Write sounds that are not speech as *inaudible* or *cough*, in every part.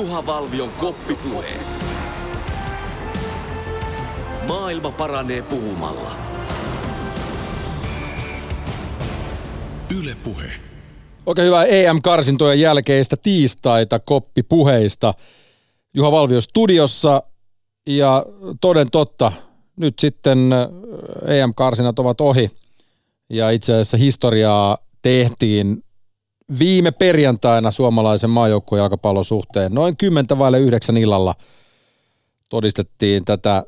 Juha Valvion koppipuhe. Maailma paranee puhumalla. Yle Puhe. Oikein hyvää EM-karsintojen jälkeistä tiistaita koppipuheista. Juha Valvio studiossa ja toden totta, nyt sitten EM-karsinat ovat ohi ja itse asiassa historiaa tehtiin viime perjantaina suomalaisen maajoukkueen jalkapallon suhteen. Noin kymmentä vaille yhdeksän illalla todistettiin tätä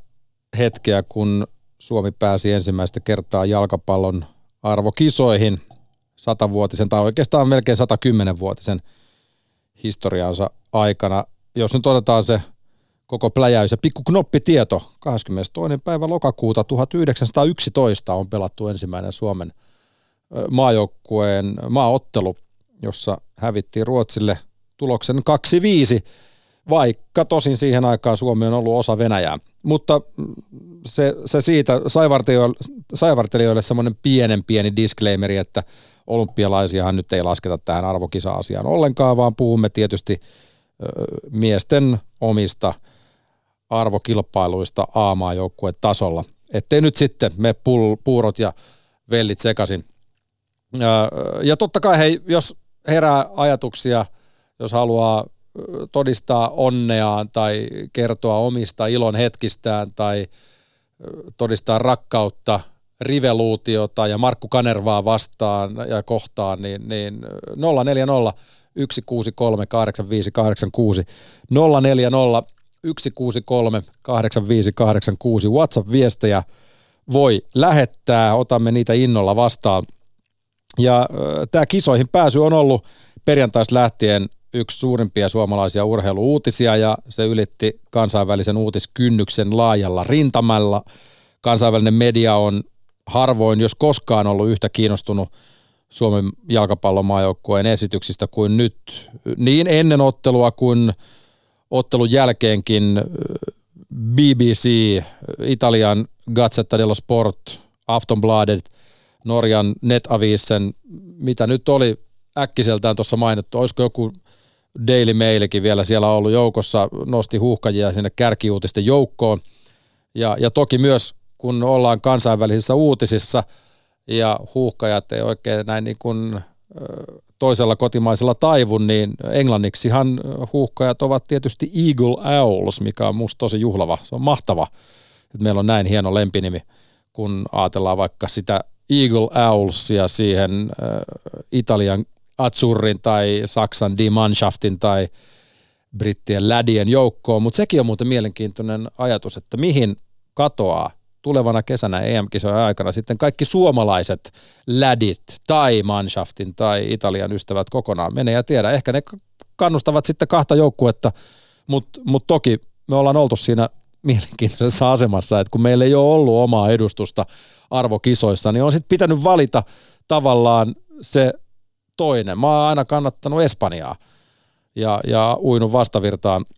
hetkeä, kun Suomi pääsi ensimmäistä kertaa jalkapallon arvokisoihin satavuotisen tai oikeastaan melkein 110-vuotisen historiansa aikana. Jos nyt otetaan se koko pläjäys ja pikku knoppitieto, 22. päivä lokakuuta 1911 on pelattu ensimmäinen Suomen maajoukkueen maaottelu, jossa hävittiin Ruotsille tuloksen 2-5, vaikka tosin siihen aikaan Suomi on ollut osa Venäjää. Mutta se, se siitä saivartelijoille semmoinen pienen pieni disclaimeri, että olympialaisiahan nyt ei lasketa tähän arvokisa-asiaan ollenkaan, vaan puhumme tietysti miesten omista arvokilpailuista A-maajoukkueen tasolla. Ettei nyt sitten me puurot ja vellit sekaisin. Ja totta kai hei, jos herää ajatuksia, jos haluaa todistaa onneaan tai kertoa omista ilon hetkistään tai todistaa rakkautta Riveluutiota ja Markku Kanervaa vastaan ja kohtaan, niin, niin 040 163 8586 040 163 8586 WhatsApp-viestejä voi lähettää, otamme niitä innolla vastaan. Ja tämä kisoihin pääsy on ollut perjantaista lähtien yksi suurimpia suomalaisia urheiluuutisia ja se ylitti kansainvälisen uutiskynnyksen laajalla rintamalla. Kansainvälinen media on harvoin, jos koskaan ollut yhtä kiinnostunut Suomen jalkapallomaajoukkueen esityksistä kuin nyt. Niin ennen ottelua kuin ottelun jälkeenkin BBC, Italian Gazzetta dello Sport, Aftonbladet, Norjan Netavisen, mitä nyt oli äkkiseltään tuossa mainittu, olisiko joku Daily Mailikin vielä siellä ollut joukossa, nosti huuhkajia sinne kärkiuutisten joukkoon. Ja, ja toki myös kun ollaan kansainvälisissä uutisissa ja huuhkajat ei oikein näin niin kuin toisella kotimaisella taivun, niin englanniksihan huuhkajat ovat tietysti Eagle Owls, mikä on musta tosi juhlava. Se on mahtava, että meillä on näin hieno lempinimi, kun ajatellaan vaikka sitä Eagle Owlsia siihen Italian Azzurrin tai Saksan Die Mannschaftin tai brittien lädien joukkoon, mutta sekin on muuten mielenkiintoinen ajatus, että mihin katoaa tulevana kesänä EM-kisojen aikana sitten kaikki suomalaiset lädit tai Manschaftin tai Italian ystävät kokonaan menee ja tiedä. Ehkä ne kannustavat sitten kahta joukkuetta, mutta mut toki me ollaan oltu siinä mielenkiintoisessa asemassa, että kun meillä ei ole ollut omaa edustusta arvokisoissa, niin on sitten pitänyt valita tavallaan se toinen. Mä oon aina kannattanut Espanjaa ja, ja uinut vastavirtaan –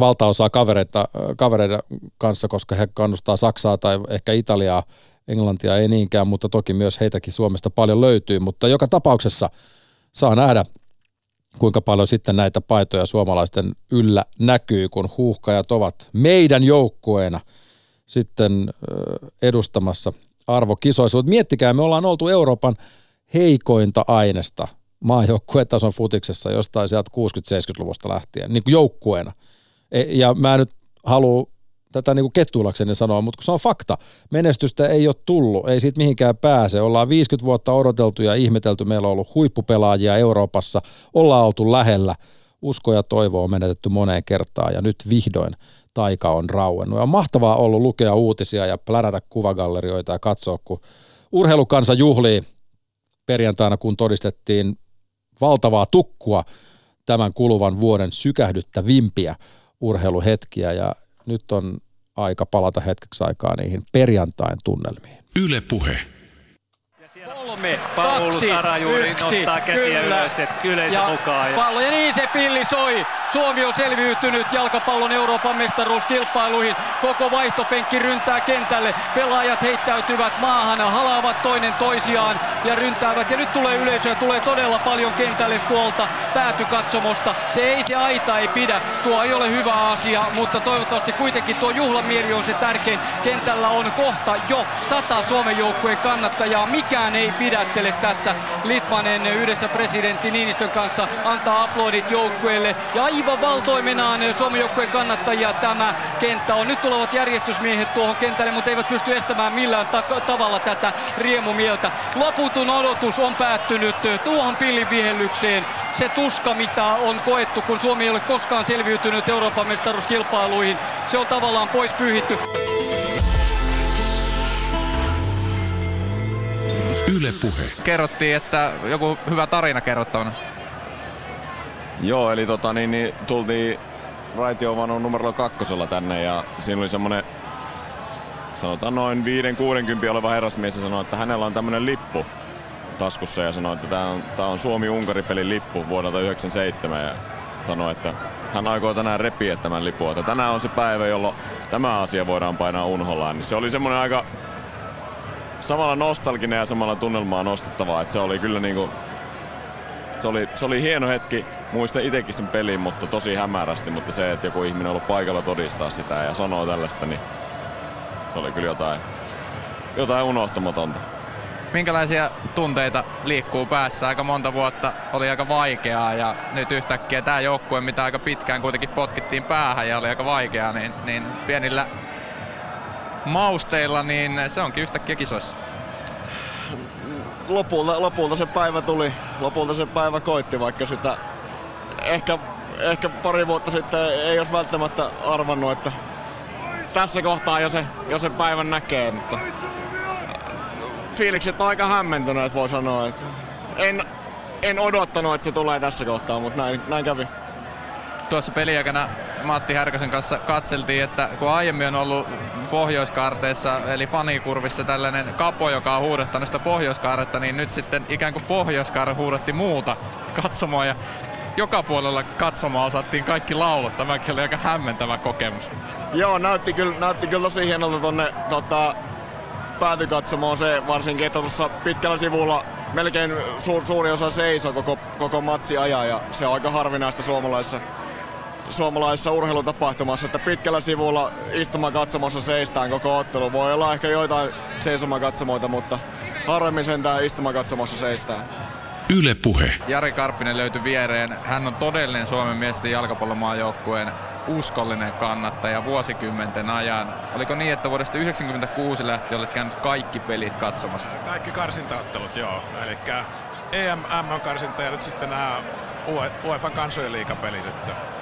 valtaosaa kavereita, kavereiden kanssa, koska he kannustaa Saksaa tai ehkä Italiaa, Englantia ei niinkään, mutta toki myös heitäkin Suomesta paljon löytyy. Mutta joka tapauksessa saa nähdä, kuinka paljon sitten näitä paitoja suomalaisten yllä näkyy, kun huuhkajat ovat meidän joukkueena sitten edustamassa arvokisoissa. Mutta miettikää, me ollaan oltu Euroopan heikointa aineesta maajoukkuetason futiksessa jostain sieltä 60-70-luvusta lähtien, niin kuin joukkueena – E, ja mä nyt halua tätä niin kuin sanoa, mutta kun se on fakta. Menestystä ei ole tullut, ei siitä mihinkään pääse. Ollaan 50 vuotta odoteltu ja ihmetelty, meillä on ollut huippupelaajia Euroopassa, ollaan oltu lähellä. Usko ja toivo on menetetty moneen kertaan ja nyt vihdoin taika on rauennut. Ja on mahtavaa ollut lukea uutisia ja plärätä kuvagallerioita ja katsoa, kun urheilukansa juhlii perjantaina, kun todistettiin valtavaa tukkua tämän kuluvan vuoden sykähdyttävimpiä urheiluhetkiä ja nyt on aika palata hetkeksi aikaa niihin perjantain tunnelmiin. Yle Puhe. Kolme, kaksi, yksi, nostaa käsiä kyllä. ylös, että yleisö ja mukaan. Ja... Pallo, ja niin se pilli soi. Suomi on selviytynyt jalkapallon Euroopan mestaruuskilpailuihin. Koko vaihtopenkki ryntää kentälle. Pelaajat heittäytyvät maahan, halaavat toinen toisiaan ja ryntäävät. Ja nyt tulee yleisöä, tulee todella paljon kentälle tuolta päätykatsomosta. Se ei se aita ei pidä. Tuo ei ole hyvä asia, mutta toivottavasti kuitenkin tuo juhlamieli on se tärkein. Kentällä on kohta jo sata Suomen joukkueen kannattajaa. Mikään ei pidättele tässä. Litmanen yhdessä presidentti Niinistön kanssa antaa aplodit joukkueelle. Ja aivan valtoimenaan Suomen joukkueen kannattajia tämä kenttä on. Nyt tulevat järjestysmiehet tuohon kentälle, mutta eivät pysty estämään millään ta- tavalla tätä riemumieltä. Loputun odotus on päättynyt tuohon pillin vihellykseen. Se tuska, mitä on koettu, kun Suomi ei ole koskaan selviytynyt Euroopan mestaruuskilpailuihin, se on tavallaan pois pyyhitty. Yle Puhe. Kerrottiin, että joku hyvä tarina kerrottavana. Joo, eli tota, niin, niin, tultiin raitiovanon numero kakkosella tänne ja siinä oli semmonen sanotaan noin 5-60 oleva herrasmies ja sanoi, että hänellä on tämmönen lippu taskussa ja sanoi, että tämä on, tää on Suomi-Unkari-pelin lippu vuodelta 97 ja sanoi, että hän aikoo tänään repiä tämän lipun, että tänään on se päivä, jolloin tämä asia voidaan painaa unhollaan. Niin se oli semmoinen aika samalla nostalginen ja samalla tunnelmaa nostettavaa, että se oli kyllä niinku se oli, se oli hieno hetki. Muistan itsekin sen pelin, mutta tosi hämärästi. Mutta se, että joku ihminen on ollut paikalla todistaa sitä ja sanoo tällaista, niin se oli kyllä jotain, jotain unohtamatonta. Minkälaisia tunteita liikkuu päässä? Aika monta vuotta oli aika vaikeaa ja nyt yhtäkkiä tämä joukkue, mitä aika pitkään kuitenkin potkittiin päähän ja oli aika vaikeaa, niin, niin pienillä mausteilla, niin se onkin yhtäkkiä kisoissa. Lopulta, lopulta se päivä tuli, lopulta se päivä koitti, vaikka sitä ehkä, ehkä pari vuotta sitten ei olisi välttämättä arvannut, että tässä kohtaa jo se, jo se päivän näkee, mutta fiilikset on aika hämmentyneet voi sanoa. Että en, en odottanut, että se tulee tässä kohtaa, mutta näin, näin kävi. Tuossa peliaikana Matti Härkösen kanssa katseltiin, että kun aiemmin on ollut pohjoiskaarteessa, eli fanikurvissa tällainen kapo, joka on huudettanut sitä pohjoiskaaretta, niin nyt sitten ikään kuin pohjoiskaare huudetti muuta katsomoa ja joka puolella katsomoa osattiin kaikki laulut. Tämäkin oli aika hämmentävä kokemus. Joo, näytti kyllä, näytti kyllä tosi hienolta tonne tota, päätykatsomoon se varsinkin, että tuossa pitkällä sivulla melkein suur, suuri osa seisoo koko, koko matsi ajan ja se on aika harvinaista suomalaisessa, suomalaisessa urheilutapahtumassa, että pitkällä sivulla istumakatsomossa seistään koko ottelu. Voi olla ehkä joitain seisomakatsomoita, mutta harvemmin sentään istumakatsomossa seistään. Yle Puhe. Jari Karppinen löytyi viereen. Hän on todellinen Suomen miesten jalkapallomaajoukkueen uskollinen kannattaja vuosikymmenten ajan. Oliko niin, että vuodesta 1996 lähtien olet käynyt kaikki pelit katsomassa? Kaikki karsintaottelut, joo. Eli EM, MM-karsinta ja nyt sitten nämä UEFA kansojen liikapelit. Että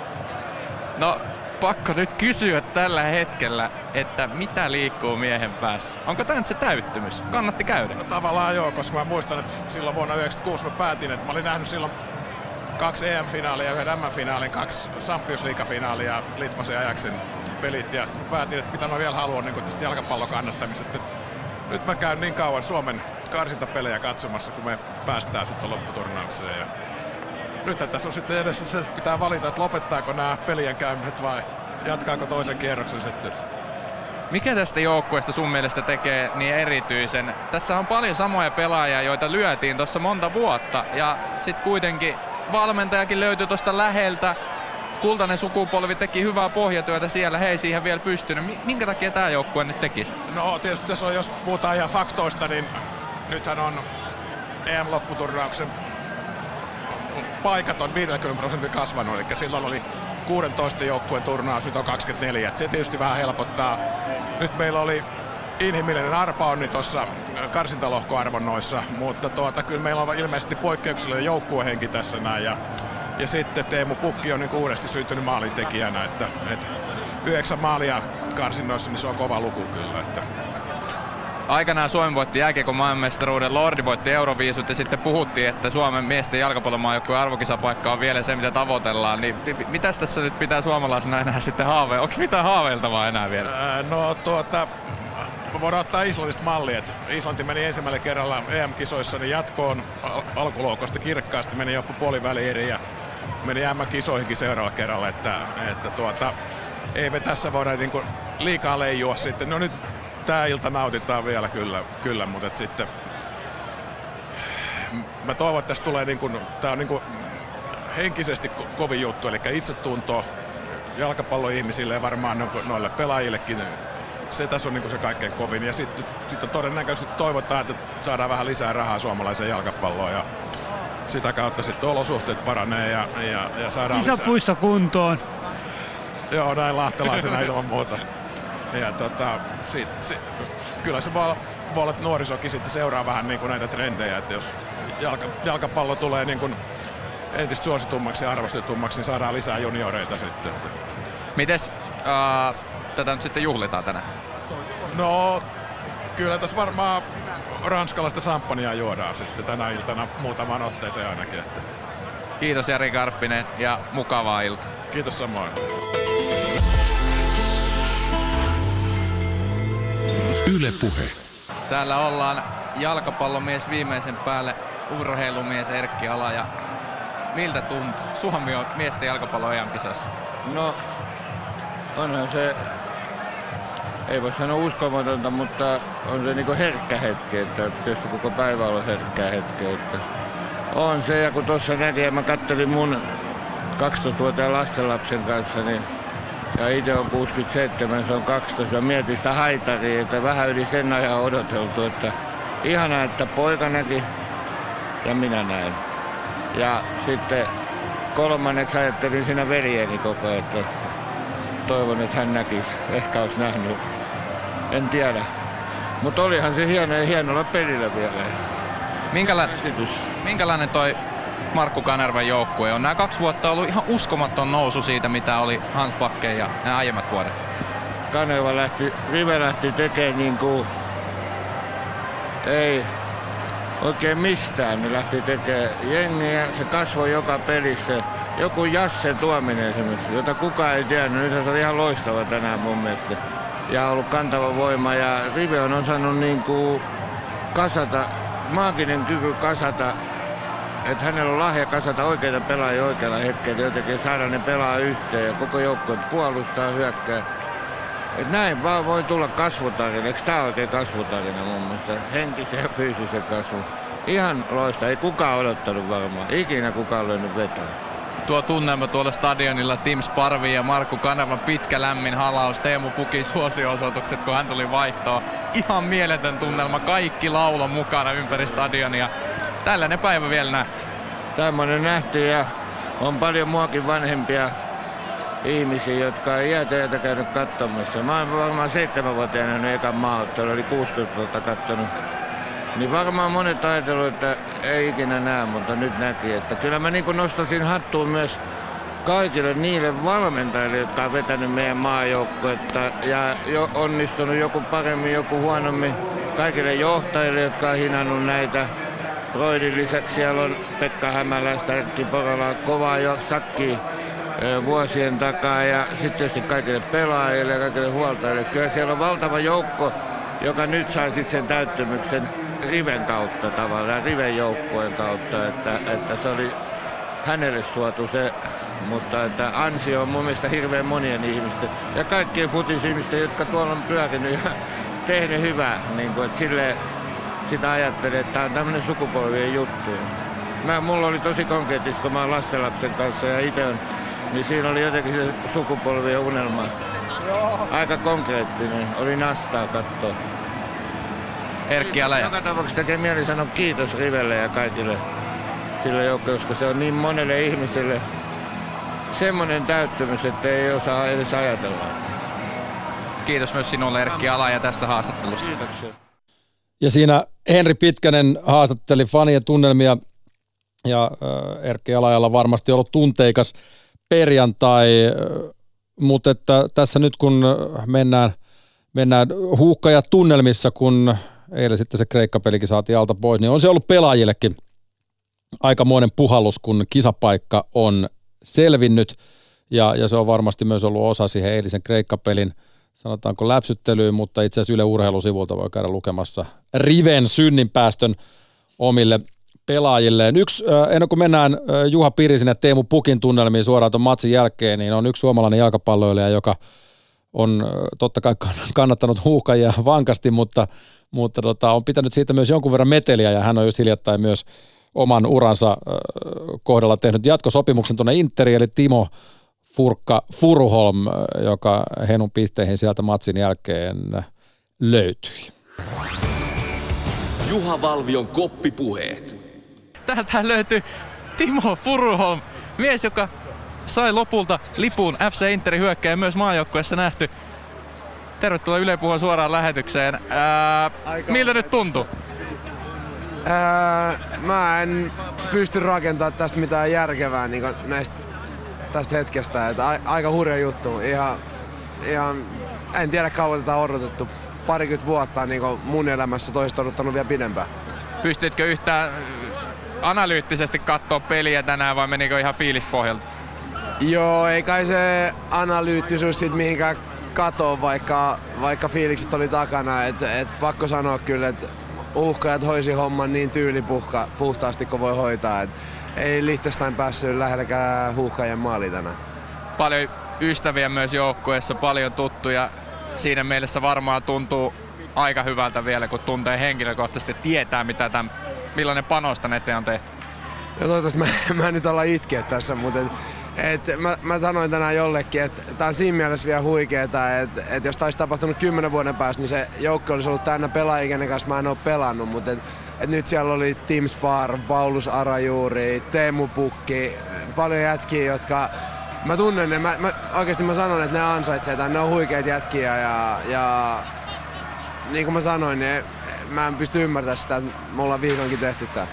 No, pakko nyt kysyä tällä hetkellä, että mitä liikkuu miehen päässä? Onko tämä nyt se täyttymys? Kannatti käydä. no tavallaan joo, koska mä muistan, että silloin vuonna 1996 mä päätin, että mä olin nähnyt silloin kaksi EM-finaalia yhden MM-finaalin, kaksi Champions League-finaalia ja Litmasen ajaksen pelit. Ja sitten mä päätin, että mitä mä vielä haluan niin tästä jalkapallon kannattamista. Nyt mä käyn niin kauan Suomen karsintapelejä katsomassa, kun me päästään sitten lopputurnaukseen. Ja nyt tässä on sitten edessä se, että pitää valita, että lopettaako nämä pelien käymiset vai jatkaako toisen kierroksen sitten. Mikä tästä joukkueesta sun mielestä tekee niin erityisen? Tässä on paljon samoja pelaajia, joita lyötiin tuossa monta vuotta ja sitten kuitenkin valmentajakin löytyi tuosta läheltä. Kultainen sukupolvi teki hyvää pohjatyötä siellä, he ei siihen vielä pystynyt. Minkä takia tämä joukkue nyt tekisi? No tietysti tässä on, jos puhutaan ihan faktoista, niin nythän on EM-lopputurnauksen paikat on 50 prosentin kasvanut, eli silloin oli 16 joukkueen turnaus, nyt on 24. Et se tietysti vähän helpottaa. Nyt meillä oli inhimillinen arpaonni tuossa karsintalohkoarvonnoissa, mutta tuota, kyllä meillä on ilmeisesti poikkeuksellinen joukkuehenki tässä näin. Ja, ja sitten Teemu Pukki on niin uudesti syntynyt maalintekijänä, että, että yhdeksän maalia karsinnoissa, niin se on kova luku kyllä. Että, Aikanaan Suomi voitti jääkiekon maailmanmestaruuden, Lordi voitti Euroviisut ja sitten puhuttiin, että Suomen miesten jalkapallomaajoukkueen arvokisapaikka on vielä se, mitä tavoitellaan. Niin mitäs tässä nyt pitää suomalaisena enää sitten haave? Onko mitään haaveiltavaa enää vielä? ää, no tuota, voidaan ottaa Islannista malli, että Islanti meni ensimmäisellä kerralla EM-kisoissa niin jatkoon al- alkuloukosta kirkkaasti, meni joku puoliväliin ja meni M-kisoihinkin seuraavalla kerralla, että, että tuota, ei me tässä voida niin kuin liikaa leijua sitten. No nyt tämä ilta nautitaan vielä kyllä, kyllä mutta et sitten mä toivon, että tässä tulee niin kuin, tää on niin kuin henkisesti ko- kovin juttu, eli itsetunto jalkapalloihmisille ja varmaan no- noille pelaajillekin se tässä on niin kuin se kaikkein kovin. Ja sitten sit todennäköisesti toivotaan, että saadaan vähän lisää rahaa suomalaiseen jalkapalloon ja sitä kautta sitten olosuhteet paranee ja, ja, ja saadaan lisää. Kisapuisto kuntoon. Joo, näin lahtelaisena ilman muuta. Ja tota, sit, sit, kyllä se voi, voi olla, että nuorisokin sitten seuraa vähän niin kuin näitä trendejä, että jos jalka, jalkapallo tulee niin kuin entistä suositummaksi ja arvostetummaksi, niin saadaan lisää junioreita sitten. Että. Mites äh, tätä nyt sitten juhlitaan tänään? No, kyllä tässä varmaan ranskalaista samppania juodaan sitten tänä iltana muutaman otteeseen ainakin. Että. Kiitos Jari Karppinen ja mukavaa iltaa. Kiitos samoin. Yle Puhe. Täällä ollaan jalkapallomies viimeisen päälle, urheilumies Erkki Ala ja miltä tuntuu? Suomi on miesten jalkapallo EM-kisassa. No, onhan se, ei voi sanoa uskomatonta, mutta on se niinku herkkä hetki, että tietysti koko päivä on herkkää hetki, että on se, ja kun tuossa näki, ja mä kattelin mun 12-vuotiaan lastenlapsen kanssa, niin ja itse on 67, se on 12, ja mietin sitä haitaria, että vähän yli sen ajan odoteltu, että ihana, että poika näki ja minä näin. Ja sitten kolmanneksi ajattelin siinä veljeni koko ajan, että toivon, että hän näkisi. Ehkä olisi nähnyt. En tiedä. Mutta olihan se hieno ja hienolla pelillä vielä. Minkäla- minkälainen toi Markku Kanervan joukkue on? Nämä kaksi vuotta on ollut ihan uskomaton nousu siitä, mitä oli Hans Bakke ja nämä aiemmat vuodet. Kaneva lähti, Rive lähti tekemään niin kuin, ei oikein mistään. Ne lähti tekemään jengiä, se kasvoi joka pelissä. Joku Jasse Tuominen esimerkiksi, jota kukaan ei tiennyt. Nyt se oli ihan loistava tänään mun mielestä. Ja ollut kantava voima ja Rive on osannut niin kuin kasata, maaginen kyky kasata että hänellä on lahja kasata oikeita pelaajia oikealla hetkellä, jotenkin saada ne pelaa yhteen ja koko joukkue puolustaa, hyökkää. Et näin vaan voi tulla kasvutarina. Eikö tämä oikein kasvutarina mun mielestä? Henkisen ja fyysisen kasvun. Ihan loista. Ei kukaan odottanut varmaan. Ikinä kukaan löynyt vetää. Tuo tunnelma tuolla stadionilla, Tim Sparvi ja Markku Kanervan pitkä lämmin halaus, Teemu Pukin suosiosoitukset, kun hän tuli vaihtoon. Ihan mieletön tunnelma, kaikki laulon mukana ympäri stadionia. Tällainen päivä vielä nähty. Tämmöinen nähty ja on paljon muakin vanhempia ihmisiä, jotka ei jäätöitä käynyt katsomassa. Mä oon varmaan seitsemänvuotiaana nähnyt ekan maaottelu, eli 60 vuotta kattonut. Niin varmaan monet ajatellut, että ei ikinä näe, mutta nyt näki. Että kyllä mä niin nostasin hattuun myös kaikille niille valmentajille, jotka on vetänyt meidän maajoukkuetta ja jo onnistunut joku paremmin, joku huonommin. Kaikille johtajille, jotka on hinannut näitä. Broidin lisäksi siellä on Pekka Hämäläistä, Erkki kovaa jo sakki vuosien takaa. Ja sitten tietysti kaikille pelaajille ja kaikille huoltajille. Kyllä siellä on valtava joukko, joka nyt sai sitten sen täyttymyksen Riven kautta tavallaan, Riven joukkueen kautta, että, että se oli hänelle suotu se, mutta että ansio on mun mielestä hirveän monien ihmisten ja kaikkien futisihmisten, jotka tuolla on pyörinyt ja *laughs* tehnyt hyvää, niin kuin, että silleen, sitä ajattelin, että tämä on tämmöinen sukupolvien juttu. Mä, mulla oli tosi konkreettista, kun mä lastenlapsen kanssa ja itse on, niin siinä oli jotenkin se sukupolvien unelma. Aika konkreettinen, oli nastaa katsoa. Erkki Ala ja Joka tapauksessa tekee mieli sanoa kiitos Rivelle ja kaikille sille joukkoille, koska se on niin monelle ihmiselle semmoinen täyttymys, että ei osaa edes ajatella. kiitos myös sinulle Erkki Ala ja tästä haastattelusta. Kiitoksia. Ja siinä Henri Pitkänen haastatteli fanien tunnelmia ja äh, Erkki Alajalla varmasti ollut tunteikas perjantai, äh, mutta että tässä nyt kun mennään, mennään huukka ja tunnelmissa, kun eilen sitten se Kreikka-pelikin saatiin alta pois, niin on se ollut pelaajillekin aikamoinen puhallus, kun kisapaikka on selvinnyt. Ja, ja se on varmasti myös ollut osa siihen eilisen Kreikka-pelin sanotaanko läpsyttelyyn, mutta itse asiassa Yle Urheilusivulta voi käydä lukemassa Riven synninpäästön omille pelaajilleen. Yksi, ennen kuin mennään Juha Pirisin ja Teemu Pukin tunnelmiin suoraan tuon matsin jälkeen, niin on yksi suomalainen jalkapalloilija, joka on totta kai kannattanut huuhkajia vankasti, mutta, mutta tota, on pitänyt siitä myös jonkun verran meteliä ja hän on just hiljattain myös oman uransa kohdalla tehnyt jatkosopimuksen tuonne Interiin, eli Timo Furkka Furuholm, joka Henun pihteihin sieltä matsin jälkeen löytyi. Juha Valvion koppipuheet. Täältä löytyy Timo Furuholm, mies, joka sai lopulta lipun FC Interin hyökkäjä myös maajoukkueessa nähty. Tervetuloa Yle Puhun suoraan lähetykseen. Ää, miltä nyt tuntuu? Ää, mä en pysty rakentamaan tästä mitään järkevää niin näistä tästä hetkestä. Että a, aika hurja juttu. Ihan, ihan, en tiedä kauan tätä on odotettu. Parikymmentä vuotta niin mun elämässä toiset odottanut vielä pidempään. Pystytkö yhtään analyyttisesti katsoa peliä tänään vai menikö ihan fiilispohjalta? Joo, ei kai se analyyttisuus sit mihinkään katoa, vaikka, vaikka fiilikset oli takana. Et, et pakko sanoa kyllä, että uhkajat hoisi homman niin tyylipuhka, puhtaasti kuin voi hoitaa. Et ei Liechtenstein päässyt lähelläkään huuhkajien maali tänään. Paljon ystäviä myös joukkueessa, paljon tuttuja. Siinä mielessä varmaan tuntuu aika hyvältä vielä, kun tuntee henkilökohtaisesti, tietää mitä tämän, millainen panos tänne eteen on tehty. Ja toivottavasti mä, *laughs* mä en nyt olla itkeä tässä, mutta et, et mä, mä, sanoin tänään jollekin, että tämä on siinä mielessä vielä huikeeta, että et jos tämä olisi tapahtunut kymmenen vuoden päästä, niin se joukko olisi ollut täynnä pelaajia, kenen kanssa mä en ole pelannut, mutta et, et nyt siellä oli Tim Spar, Paulus Arajuuri, Teemu Pukki, paljon jätkiä, jotka mä tunnen ne, mä, mä, oikeasti mä sanon, että ne ansaitsee tämän, ne on huikeita jätkiä ja, ja niin kuin mä sanoin, niin mä en pysty ymmärtämään sitä, että me ollaan vihdoinkin tehty tämä.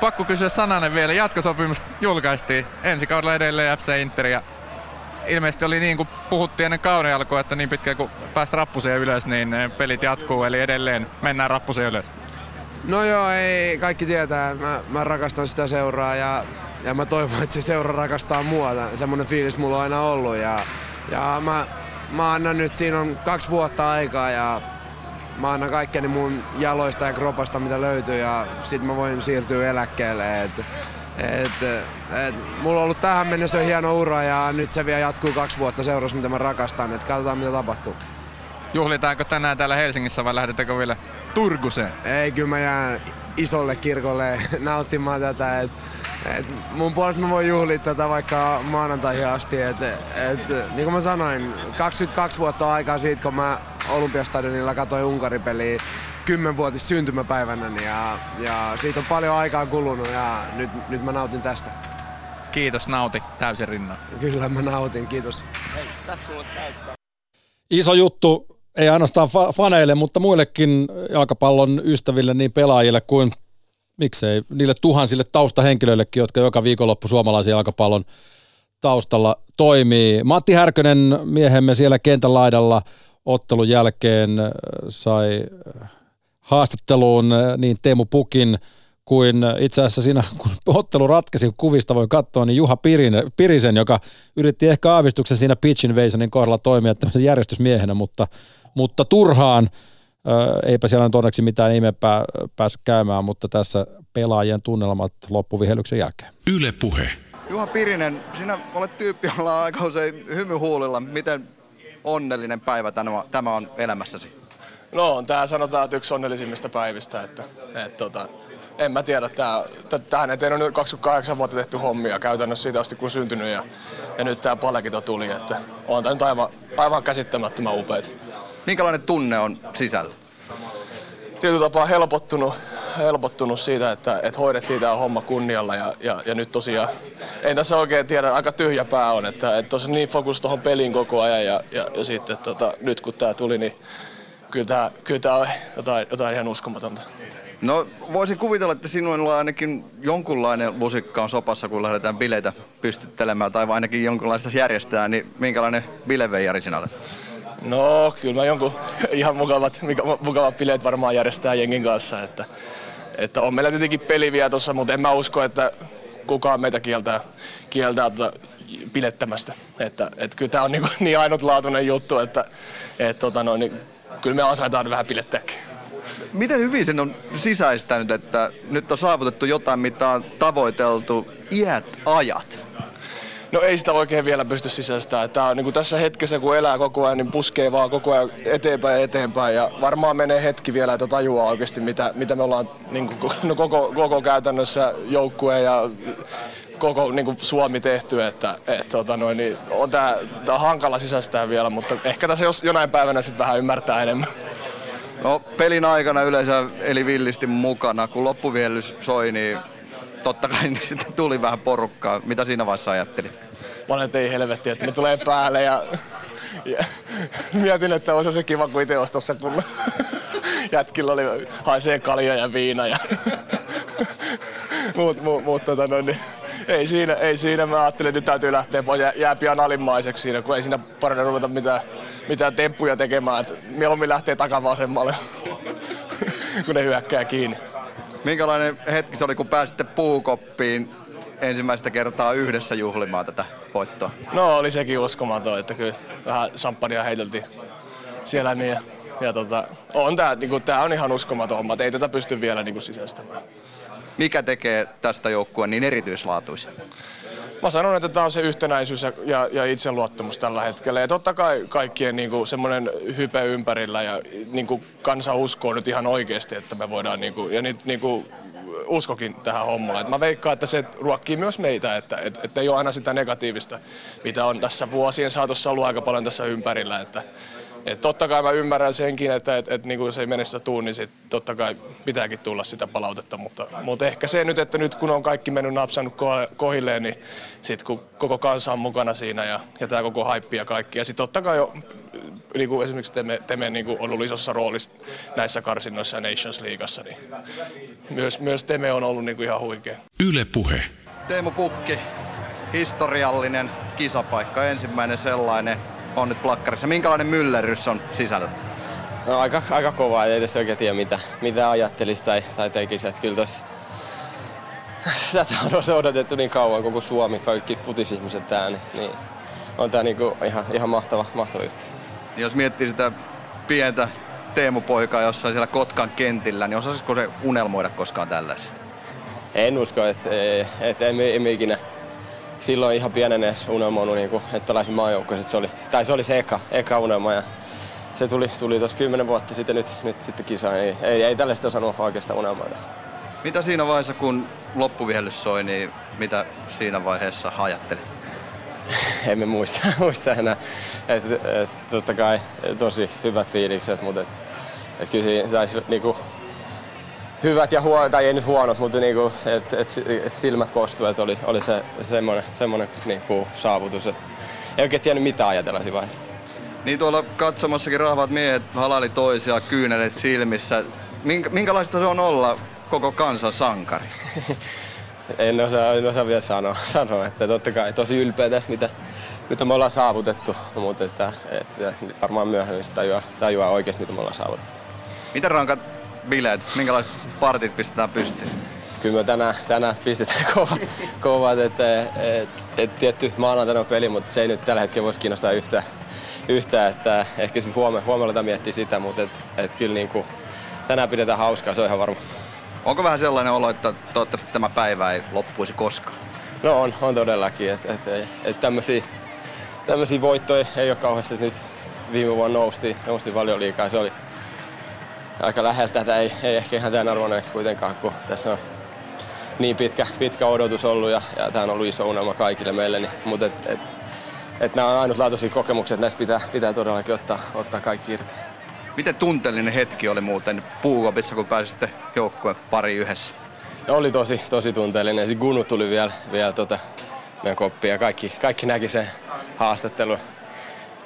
Pakko kysyä sananen vielä. Jatkosopimus julkaistiin ensi kaudella edelleen FC Interia. Ilmeisesti oli niin kuin puhuttiin ennen kauden alkua, että niin pitkään kuin päästä rappuseen ylös, niin pelit jatkuu. Eli edelleen mennään rappuseen ylös. No joo, ei kaikki tietää. Mä, mä rakastan sitä seuraa ja, ja mä toivon, että se seura rakastaa mua. Semmoinen fiilis mulla on aina ollut. Ja, ja mä, mä annan nyt, siinä on kaksi vuotta aikaa ja mä annan kaikkeni mun jaloista ja kropasta, mitä löytyy ja sit mä voin siirtyä eläkkeelle. Et, et, et, mulla on ollut tähän mennessä hieno ura ja nyt se vielä jatkuu kaksi vuotta seurassa, mitä mä rakastan. Et katsotaan, mitä tapahtuu. Juhlitaanko tänään täällä Helsingissä vai lähdettekö vielä Turkuseen? Ei, kyllä mä jään isolle kirkolle *laughs* nauttimaan tätä. Et, et mun puolesta mä voin juhlia tätä vaikka maanantaihin asti. Et, et, niin kuin mä sanoin, 22 vuotta on aikaa siitä, kun mä Olympiastadionilla katsoin Unkarin peliä kymmenvuotis syntymäpäivänä ja, ja siitä on paljon aikaa kulunut ja nyt, nyt mä nautin tästä. Kiitos, nauti täysin rinnan. Kyllä mä nautin, kiitos. Hei, tässä sulle Iso juttu, ei ainoastaan fa- faneille, mutta muillekin jalkapallon ystäville, niin pelaajille kuin miksei niille tuhansille taustahenkilöillekin, jotka joka viikonloppu suomalaisen jalkapallon taustalla toimii. Matti Härkönen, miehemme siellä kentän laidalla – ottelun jälkeen äh, sai äh, haastatteluun äh, niin Teemu Pukin kuin itse asiassa siinä, *laughs* kun ottelu ratkesi, kun kuvista voi katsoa, niin Juha Pirinen, Pirisen, joka yritti ehkä aavistuksen siinä Pitch Invasionin kohdalla toimia tämmöisen järjestysmiehenä, mutta, mutta turhaan, eipä siellä nyt onneksi mitään ihmeempää päässyt käymään, mutta tässä pelaajien tunnelmat loppuvihelyksen jälkeen. Yle Puhe. Juha Pirinen, sinä olet tyyppi, jolla on aika usein hymyhuulilla. Miten onnellinen päivä tämä on elämässäsi? No on tää sanotaan, että yksi onnellisimmista päivistä. Että, et, tota, en mä tiedä, tää, tähän eteen on nyt 28 vuotta tehty hommia käytännössä siitä asti kun syntynyt ja, ja nyt tää palkito tuli, että on tää nyt aivan, aivan käsittämättömän upeet. Minkälainen tunne on sisällä? Tietyllä tapaa helpottunut, helpottunut siitä, että, että hoidettiin tämä homma kunnialla ja, ja, ja nyt tosiaan ei tässä oikein tiedä, aika tyhjä pää on, että, että tosi niin fokus tuohon peliin koko ajan ja, ja, ja sitten tota, nyt kun tämä tuli, niin kyllä tämä, kyllä tämä on jotain, jotain ihan uskomatonta. No voisin kuvitella, että sinuilla ainakin jonkunlainen lusikka on sopassa, kun lähdetään bileitä pystyttelemään tai ainakin jonkunlaista järjestää, niin minkälainen bileveijari sinä olet? No kyllä mä jonkun *laughs* ihan mukavat, mukavat bileet varmaan järjestää jengin kanssa, että, että on meillä tietenkin peli vielä tossa, mutta en mä usko, että kukaan meitä kieltää, kieltää tuota pilettämästä. Että, että kyllä tämä on niin, *laughs* niin ainutlaatuinen juttu, että et, tota noin, niin, kyllä me ansaitaan vähän pilettääkin. Miten hyvin sen on sisäistänyt, että nyt on saavutettu jotain, mitä on tavoiteltu iät ajat? No ei sitä oikein vielä pysty sisäistämään. Tää on niin kuin tässä hetkessä, kun elää koko ajan, niin puskee vaan koko ajan eteenpäin ja eteenpäin. Ja varmaan menee hetki vielä, että tajuaa oikeasti, mitä, mitä me ollaan niin kuin, no koko, koko käytännössä joukkue ja koko niin kuin Suomi tehty, että et, tota noin, niin on tää, tää on hankala sisäistää vielä, mutta ehkä tässä jos jonain päivänä sitten vähän ymmärtää enemmän. No pelin aikana yleensä eli villisti mukana, kun loppuviellys soi, niin totta kai niin sitten tuli vähän porukkaa. Mitä siinä vaiheessa ajattelit? Mä olin, että ei helvetti, että ne tulee päälle ja, ja mietin, että olisi se kiva, kun itse kun *laughs* jätkillä oli, haisee kalja ja viina ja *laughs* muut, muut, muut tota noin, niin ei siinä, ei siinä. Mä ajattelin, että nyt täytyy lähteä pois. Jää, jää pian alimmaiseksi siinä, kun ei siinä parane ruveta mitään, mitään temppuja tekemään. Et mieluummin lähtee takavasemmalle, *laughs* kun ne hyökkää kiinni. Minkälainen hetki se oli, kun pääsitte puukoppiin ensimmäistä kertaa yhdessä juhlimaan tätä voittoa? No oli sekin uskomaton, että kyllä vähän champagnea heiteltiin siellä niin. Ja, ja tota, on tää, niinku, tää on ihan uskomaton homma, ei tätä pysty vielä niinku sisäistämään. Mikä tekee tästä joukkueen niin erityislaatuisen? Mä sanon, että tämä on se yhtenäisyys ja, ja, ja itseluottamus tällä hetkellä. Ja totta kai kaikkien niin semmoinen hype ympärillä ja niin kuin kansa uskoo nyt ihan oikeasti, että me voidaan, niin kuin, ja nyt niin kuin, uskokin tähän hommaan. Et mä veikkaan, että se ruokkii myös meitä, että et, et ei ole aina sitä negatiivista, mitä on tässä vuosien saatossa ollut aika paljon tässä ympärillä. Että, et totta kai mä ymmärrän senkin, että et, et, niin jos ei mennessä tuu, niin sit totta kai pitääkin tulla sitä palautetta, mutta, mutta ehkä se nyt, että nyt kun on kaikki mennyt napsannut kohilleen, niin sit kun koko kansa on mukana siinä ja, ja tämä koko haippi ja kaikki. Ja sitten totta kai jo, niin kuin esimerkiksi Teme, Teme niin kuin on ollut isossa roolissa näissä karsinnoissa ja Nations Leagueassa, niin myös, myös Teme on ollut niin kuin ihan huikea. Yle Puhe. Teemu Pukki, historiallinen kisapaikka, ensimmäinen sellainen on nyt plakkarissa. Minkälainen myllerys on sisällä? No aika, aika kova, ei tästä oikein tiedä mitä, mitä ajattelisi tai, tai tekisi. Että kyllä tos, *sighs* tätä on odotettu niin kauan, koko Suomi, kaikki futisihmiset tää, niin, niin on tää niinku ihan, ihan mahtava, mahtava juttu. Jos miettii sitä pientä Teemu-poikaa jossain siellä Kotkan kentillä, niin osaisiko se unelmoida koskaan tällaista? En usko, että et, emme, emme ikinä silloin ihan pienen edes unelmoinut, niin kuin, että pelaisin maajoukkueessa. Se oli, tai se oli se eka, eka unelma ja se tuli, tuli tuossa kymmenen vuotta sitten nyt, nyt sitten kisaan. Ei, ei, ei tällaista osannut oikeastaan unelmoida. Mitä siinä vaiheessa, kun loppuvihellys soi, niin mitä siinä vaiheessa ajattelit? *laughs* Emme muista, *laughs* muista enää. Et, et, totta kai tosi hyvät fiilikset, mutta et, et kyllä siinä saisi niinku, hyvät ja huonot, tai ei nyt huonot, mutta niinku, et, et silmät kostu, että oli, oli se semmoinen, semmoinen niinku, saavutus. Et ei oikein tiennyt mitä ajatella siinä vaiheessa. Niin tuolla katsomassakin rahvat miehet halali toisia kyynelet silmissä. Minkä, minkälaista se on olla koko kansan sankari? *laughs* en, osaa, en osaa vielä sanoa, *laughs* sanoa, että totta kai tosi ylpeä tästä, mitä, mitä me ollaan saavutettu, mutta että, että varmaan myöhemmin tajuaa, tajuaa oikeasti, mitä me ollaan saavutettu. Miten rankat bileet, minkälaiset partit pistetään pystyyn? Kyllä me tänään, tänään pistetään *laughs* kova, kovat, että et, et, et, tietty maanantaina on peli, mutta se ei nyt tällä hetkellä voisi kiinnostaa yhtään, yhtään että ehkä sitten huomenna, huomenna miettiä sitä, mutta et, et kyllä niin kuin, tänään pidetään hauskaa, se on ihan varma. Onko vähän sellainen olo, että toivottavasti tämä päivä ei loppuisi koskaan? No on, on todellakin, että et, et tämmöisiä, tämmöisiä voittoja ei ole kauheasti, nyt viime vuonna nousti, nousti paljon liikaa, se oli, aika läheltä. Tätä ei, ei ehkä ihan tämän arvoinen kuitenkaan, kun tässä on niin pitkä, pitkä odotus ollut ja, ja tämä on ollut iso unelma kaikille meille. Niin, mutta et, et, et nämä on ainutlaatuisia kokemuksia, että näistä pitää, pitää todellakin ottaa, ottaa kaikki irti. Miten tunteellinen hetki oli muuten puukopissa, kun pääsitte joukkueen pari yhdessä? No, oli tosi, tosi tunteellinen. Sitten Gunu tuli vielä, vielä tota, meidän koppiin ja kaikki, kaikki näki sen haastattelun.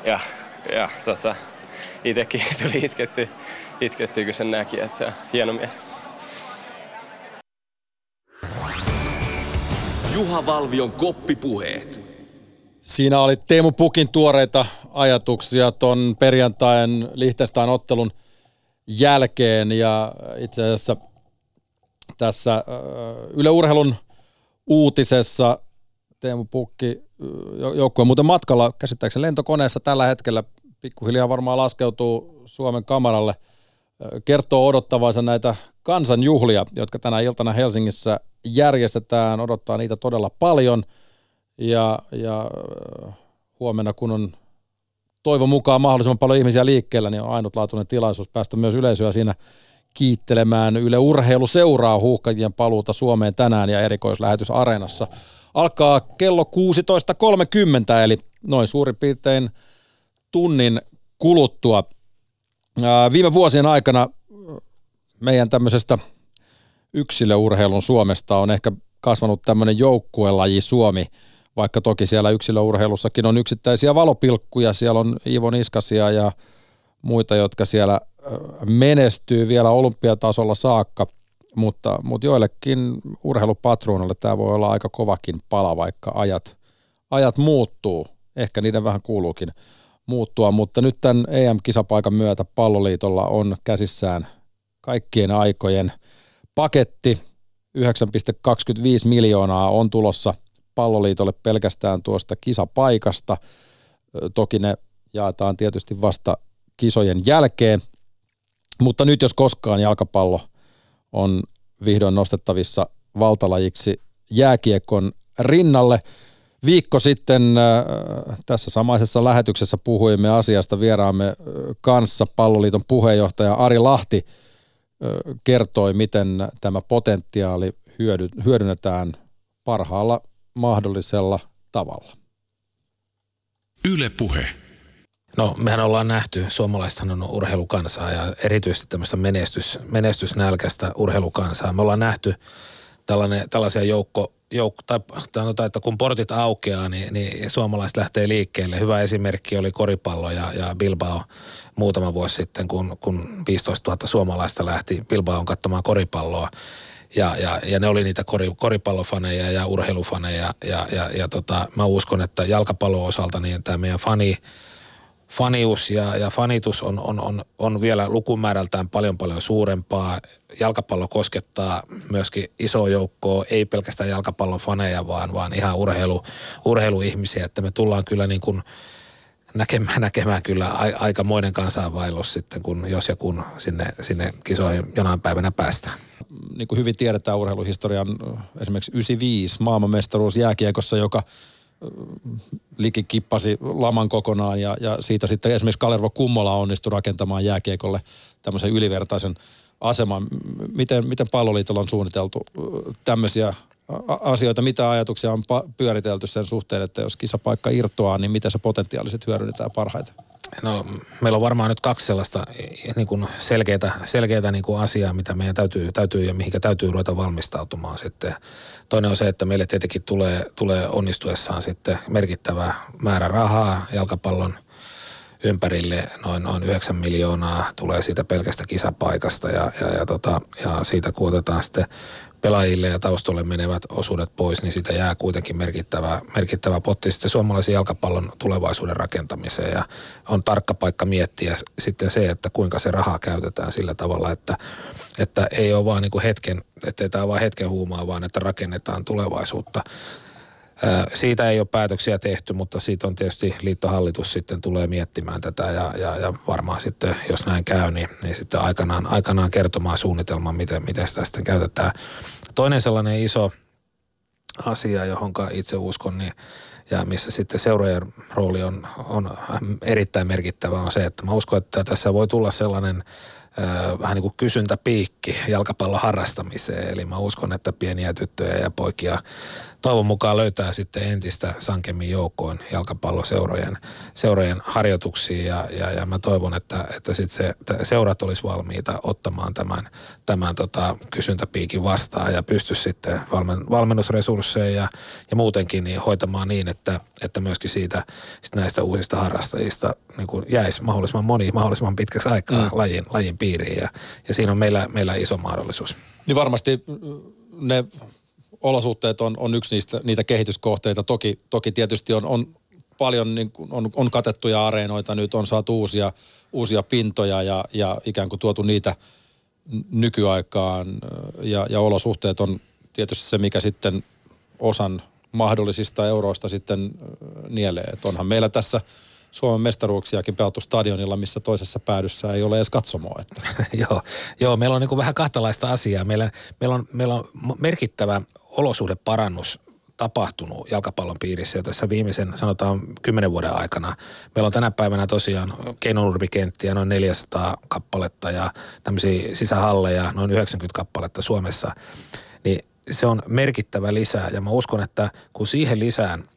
Ja, ja tota, itsekin *laughs* tuli itketty itkettiin, kun sen näki, että hieno mies. Juha Valvion koppipuheet. Siinä oli Teemu Pukin tuoreita ajatuksia ton perjantain Liechtenstein ottelun jälkeen ja itse asiassa tässä Yle Urheilun uutisessa Teemu Pukki joukkue muuten matkalla käsittääkseni lentokoneessa tällä hetkellä pikkuhiljaa varmaan laskeutuu Suomen kamaralle. Kertoo odottavansa näitä kansanjuhlia, jotka tänä iltana Helsingissä järjestetään. Odottaa niitä todella paljon. Ja, ja huomenna, kun on toivon mukaan mahdollisimman paljon ihmisiä liikkeellä, niin on ainutlaatuinen tilaisuus päästä myös yleisöä siinä kiittelemään. Yle Urheilu seuraa huuhkajien paluuta Suomeen tänään ja erikoislähetys Areenassa alkaa kello 16.30, eli noin suurin piirtein tunnin kuluttua. Viime vuosien aikana meidän tämmöisestä yksilöurheilun Suomesta on ehkä kasvanut tämmöinen joukkuelaji Suomi, vaikka toki siellä yksilöurheilussakin on yksittäisiä valopilkkuja, siellä on Ivo Niskasia ja muita, jotka siellä menestyy vielä olympiatasolla saakka, mutta, mutta joillekin urheilupatruunalle tämä voi olla aika kovakin pala, vaikka ajat, ajat muuttuu. Ehkä niiden vähän kuuluukin muuttua, mutta nyt tämän EM-kisapaikan myötä palloliitolla on käsissään kaikkien aikojen paketti. 9,25 miljoonaa on tulossa palloliitolle pelkästään tuosta kisapaikasta. Toki ne jaetaan tietysti vasta kisojen jälkeen, mutta nyt jos koskaan jalkapallo on vihdoin nostettavissa valtalajiksi jääkiekon rinnalle. Viikko sitten äh, tässä samaisessa lähetyksessä puhuimme asiasta vieraamme äh, kanssa. Palloliiton puheenjohtaja Ari Lahti äh, kertoi, miten tämä potentiaali hyödynnetään parhaalla mahdollisella tavalla. Yle Puhe. No mehän ollaan nähty, suomalaisethan on urheilukansaa ja erityisesti tämmöistä menestys, menestysnälkäistä urheilukansaa. Me ollaan nähty tällainen, tällaisia joukko, joukko tai sanotaan, että kun portit aukeaa, niin, niin suomalaiset lähtee liikkeelle. Hyvä esimerkki oli koripallo ja, ja Bilbao muutama vuosi sitten, kun, kun 15 000 suomalaista lähti Bilbaoon katsomaan koripalloa. Ja, ja, ja ne oli niitä kori, koripallofaneja ja urheilufaneja ja, ja, ja tota, mä uskon, että jalkapallon osalta niin tämä meidän fani, fanius ja, ja fanitus on, on, on, on vielä lukumäärältään paljon paljon suurempaa. Jalkapallo koskettaa myöskin iso joukkoa, ei pelkästään jalkapallofaneja, vaan, vaan ihan urheilu, urheiluihmisiä, että me tullaan kyllä niin kuin näkemään, näkemään kyllä aikamoinen kansainvaellus sitten, kun jos ja kun sinne, sinne kisoihin jonain päivänä päästään. Niin kuin hyvin tiedetään urheiluhistorian esimerkiksi 95 maailmanmestaruus jääkiekossa, joka – Liki kippasi laman kokonaan ja, ja siitä sitten esimerkiksi Kalervo Kummola onnistui rakentamaan jääkiekolle tämmöisen ylivertaisen aseman. Miten, miten palloliitolla on suunniteltu tämmöisiä asioita, mitä ajatuksia on pyöritelty sen suhteen, että jos kisapaikka irtoaa, niin miten se potentiaaliset hyödynnetään parhaiten? No, meillä on varmaan nyt kaksi sellaista niin kuin selkeää, selkeää niin kuin asiaa, mitä meidän täytyy, täytyy ja mihinkä täytyy ruveta valmistautumaan sitten. Toinen on se, että meille tietenkin tulee, tulee onnistuessaan sitten merkittävä määrä rahaa jalkapallon ympärille noin, noin 9 miljoonaa tulee siitä pelkästä kisapaikasta ja, ja, ja, tota, ja siitä kuotetaan sitten pelaajille ja taustolle menevät osuudet pois, niin sitä jää kuitenkin merkittävä, merkittävä potti sitten suomalaisen jalkapallon tulevaisuuden rakentamiseen. Ja on tarkka paikka miettiä sitten se, että kuinka se rahaa käytetään sillä tavalla, että, että ei ole vaan niin hetken, ettei tämä vaan hetken huumaa, vaan että rakennetaan tulevaisuutta. Siitä ei ole päätöksiä tehty, mutta siitä on tietysti liittohallitus sitten tulee miettimään tätä ja, ja, ja varmaan sitten, jos näin käy, niin, niin sitten aikanaan, aikanaan kertomaan suunnitelman, miten, miten sitä sitten käytetään. Toinen sellainen iso asia, johon itse uskon, niin, ja missä sitten seurojen rooli on, on erittäin merkittävä, on se, että mä uskon, että tässä voi tulla sellainen vähän niin kuin kysyntäpiikki jalkapallon harrastamiseen. Eli mä uskon, että pieniä tyttöjä ja poikia toivon mukaan löytää sitten entistä sankemmin joukkoon jalkapalloseurojen seurojen harjoituksiin ja, ja, ja mä toivon, että, että sit se, että seurat olisi valmiita ottamaan tämän, tämän tota, kysyntäpiikin vastaan ja pysty sitten valmen, valmennusresursseja ja, ja muutenkin niin hoitamaan niin, että, että myöskin siitä sit näistä uusista harrastajista niin kuin jäisi mahdollisimman moni mahdollisimman pitkäksi aikaa mm. lajin, lajin piiriin ja, ja siinä on meillä, meillä iso mahdollisuus. Niin varmasti ne olosuhteet on, on yksi niistä, niitä kehityskohteita. Toki, toki tietysti on, on paljon niin kuin, on, on katettuja areenoita, nyt on saatu uusia, uusia pintoja ja, ja ikään kuin tuotu niitä nykyaikaan ja, ja olosuhteet on tietysti se, mikä sitten osan mahdollisista euroista sitten nielee. Et onhan meillä tässä Suomen mestaruuksiakin pelattu stadionilla, missä toisessa päädyssä ei ole edes katsomoa. Että. *laughs* joo, joo, meillä on niin vähän kahtalaista asiaa. Meillä, meillä, on, meillä on merkittävä olosuhdeparannus tapahtunut jalkapallon piirissä jo tässä viimeisen, sanotaan, kymmenen vuoden aikana. Meillä on tänä päivänä tosiaan keinonurmikenttiä noin 400 kappaletta ja tämmöisiä sisähalleja noin 90 kappaletta Suomessa. Niin se on merkittävä lisää ja mä uskon, että kun siihen lisään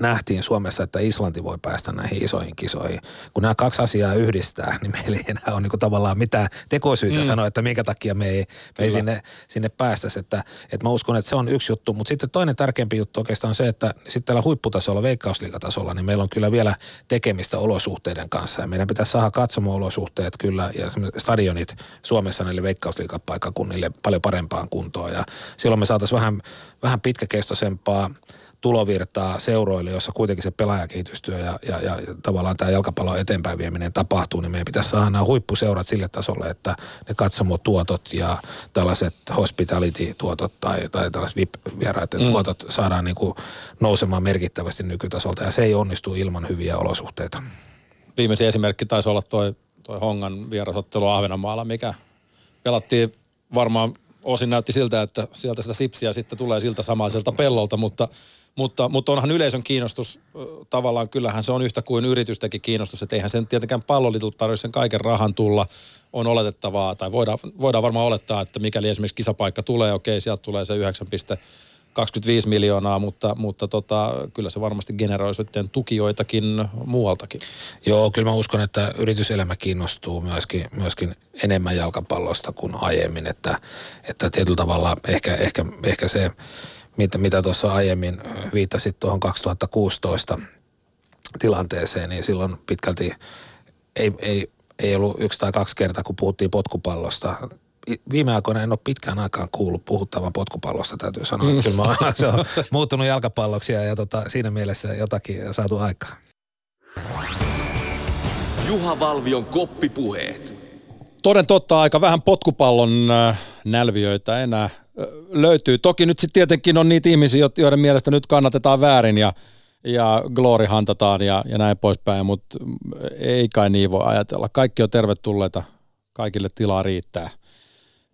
nähtiin Suomessa, että Islanti voi päästä näihin isoihin kisoihin. Kun nämä kaksi asiaa yhdistää, niin meillä ei enää ole niin tavallaan mitään tekosyitä mm. sanoa, että minkä takia me ei, me ei sinne, sinne päästäisi. Että, että mä uskon, että se on yksi juttu. Mutta sitten toinen tärkeämpi juttu oikeastaan on se, että sitten täällä huipputasolla, veikkausliikatasolla, niin meillä on kyllä vielä tekemistä olosuhteiden kanssa. Ja meidän pitäisi saada katsomo-olosuhteet kyllä ja stadionit Suomessa näille veikkausliikapaikkakunnille paljon parempaan kuntoon. Ja silloin me saataisiin vähän, vähän pitkäkestoisempaa – tulovirtaa seuroille, jossa kuitenkin se pelaajakehitystyö ja, ja, ja tavallaan tämä jalkapallon eteenpäin vieminen tapahtuu, niin meidän pitäisi saada nämä huippuseurat sille tasolle, että ne katsomotuotot ja tällaiset hospitality-tuotot tai, tai tällaiset VIP-vieraiden mm. tuotot saadaan niin kuin nousemaan merkittävästi nykytasolta ja se ei onnistu ilman hyviä olosuhteita. Viimeisin esimerkki taisi olla toi, toi Hongan vierasottelu Ahvenanmaalla, mikä pelattiin varmaan osin näytti siltä, että sieltä sitä sipsiä sitten tulee siltä samaiselta pellolta, mutta mutta, mutta onhan yleisön kiinnostus tavallaan, kyllähän se on yhtä kuin yritystäkin kiinnostus, että eihän sen tietenkään palloliitolta tarvitse sen kaiken rahan tulla. On oletettavaa, tai voidaan, voidaan varmaan olettaa, että mikäli esimerkiksi kisapaikka tulee, okei, sieltä tulee se 9,25 miljoonaa, mutta, mutta tota, kyllä se varmasti generoi sitten tukijoitakin muualtakin. Joo, kyllä mä uskon, että yrityselämä kiinnostuu myöskin, myöskin enemmän jalkapallosta kuin aiemmin, että, että tietyllä tavalla ehkä, ehkä, ehkä se mitä, mitä tuossa aiemmin viittasit tuohon 2016 tilanteeseen, niin silloin pitkälti ei, ei, ei ollut yksi tai kaksi kertaa, kun puhuttiin potkupallosta. Viime aikoina en ole pitkään aikaan kuullut puhuttavan potkupallosta, täytyy sanoa. *laughs* Mm. Kyllä mä, se on muuttunut jalkapalloksi ja, ja tota, siinä mielessä jotakin saatu aikaa. Juha Valvion koppipuheet. Toden totta aika vähän potkupallon nälviöitä enää löytyy. Toki nyt sitten tietenkin on niitä ihmisiä, joiden mielestä nyt kannatetaan väärin ja, ja glory hantataan ja, ja näin poispäin, mutta ei kai niin voi ajatella. Kaikki on tervetulleita, kaikille tilaa riittää,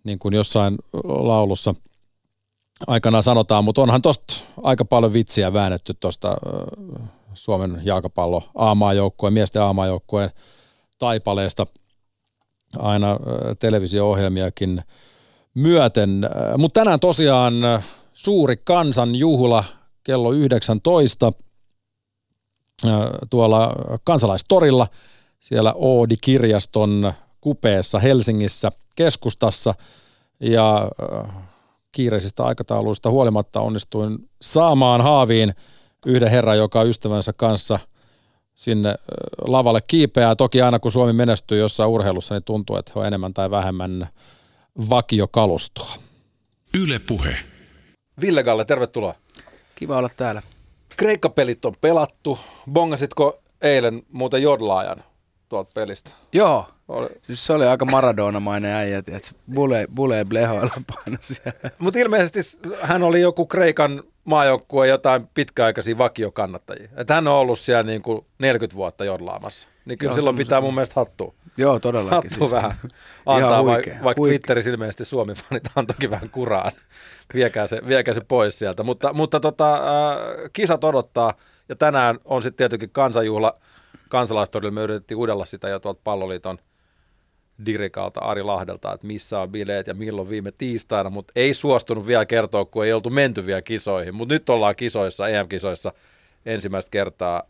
niin kuin jossain laulussa aikana sanotaan, mutta onhan tosta aika paljon vitsiä väännetty tuosta Suomen jalkapallo aamaajoukkueen, miesten aamaajoukkueen taipaleesta aina televisio-ohjelmiakin – myöten. Mutta tänään tosiaan suuri kansanjuhla kello 19 tuolla kansalaistorilla siellä Oodi-kirjaston kupeessa Helsingissä keskustassa ja kiireisistä aikatauluista huolimatta onnistuin saamaan haaviin yhden herran, joka ystävänsä kanssa sinne lavalle kiipeää. Toki aina kun Suomi menestyy jossain urheilussa, niin tuntuu, että he on enemmän tai vähemmän vakiokalustoa. Yle Puhe. Ville Galle, tervetuloa. Kiva olla täällä. Kreikka-pelit on pelattu. Bongasitko eilen muuten jodlaajan tuolta pelistä? Joo. Oli. Siis se oli aika Maradona-mainen äijä, että bule, bule blehoilla Mutta ilmeisesti hän oli joku Kreikan maajoukkue jotain pitkäaikaisia vakiokannattajia. Että hän on ollut siellä niin kuin 40 vuotta jodlaamassa. Niin kyllä Joo, silloin pitää mun mielestä hattua. Joo, todellakin. Hattu siis. vähän antaa, huikea, vaikka huikea. Twitterissä ilmeisesti Suomi-fanit *laughs* on toki vähän kuraan. viekää, se, viekää se pois sieltä. Mutta, mutta tota, äh, kisat odottaa ja tänään on sitten tietenkin kansanjuhla kansalaistorilla. Me yritettiin udella sitä jo tuolta palloliiton dirikalta Ari Lahdelta, että missä on bileet ja milloin viime tiistaina, mutta ei suostunut vielä kertoa, kun ei oltu menty vielä kisoihin. Mutta nyt ollaan kisoissa, EM-kisoissa ensimmäistä kertaa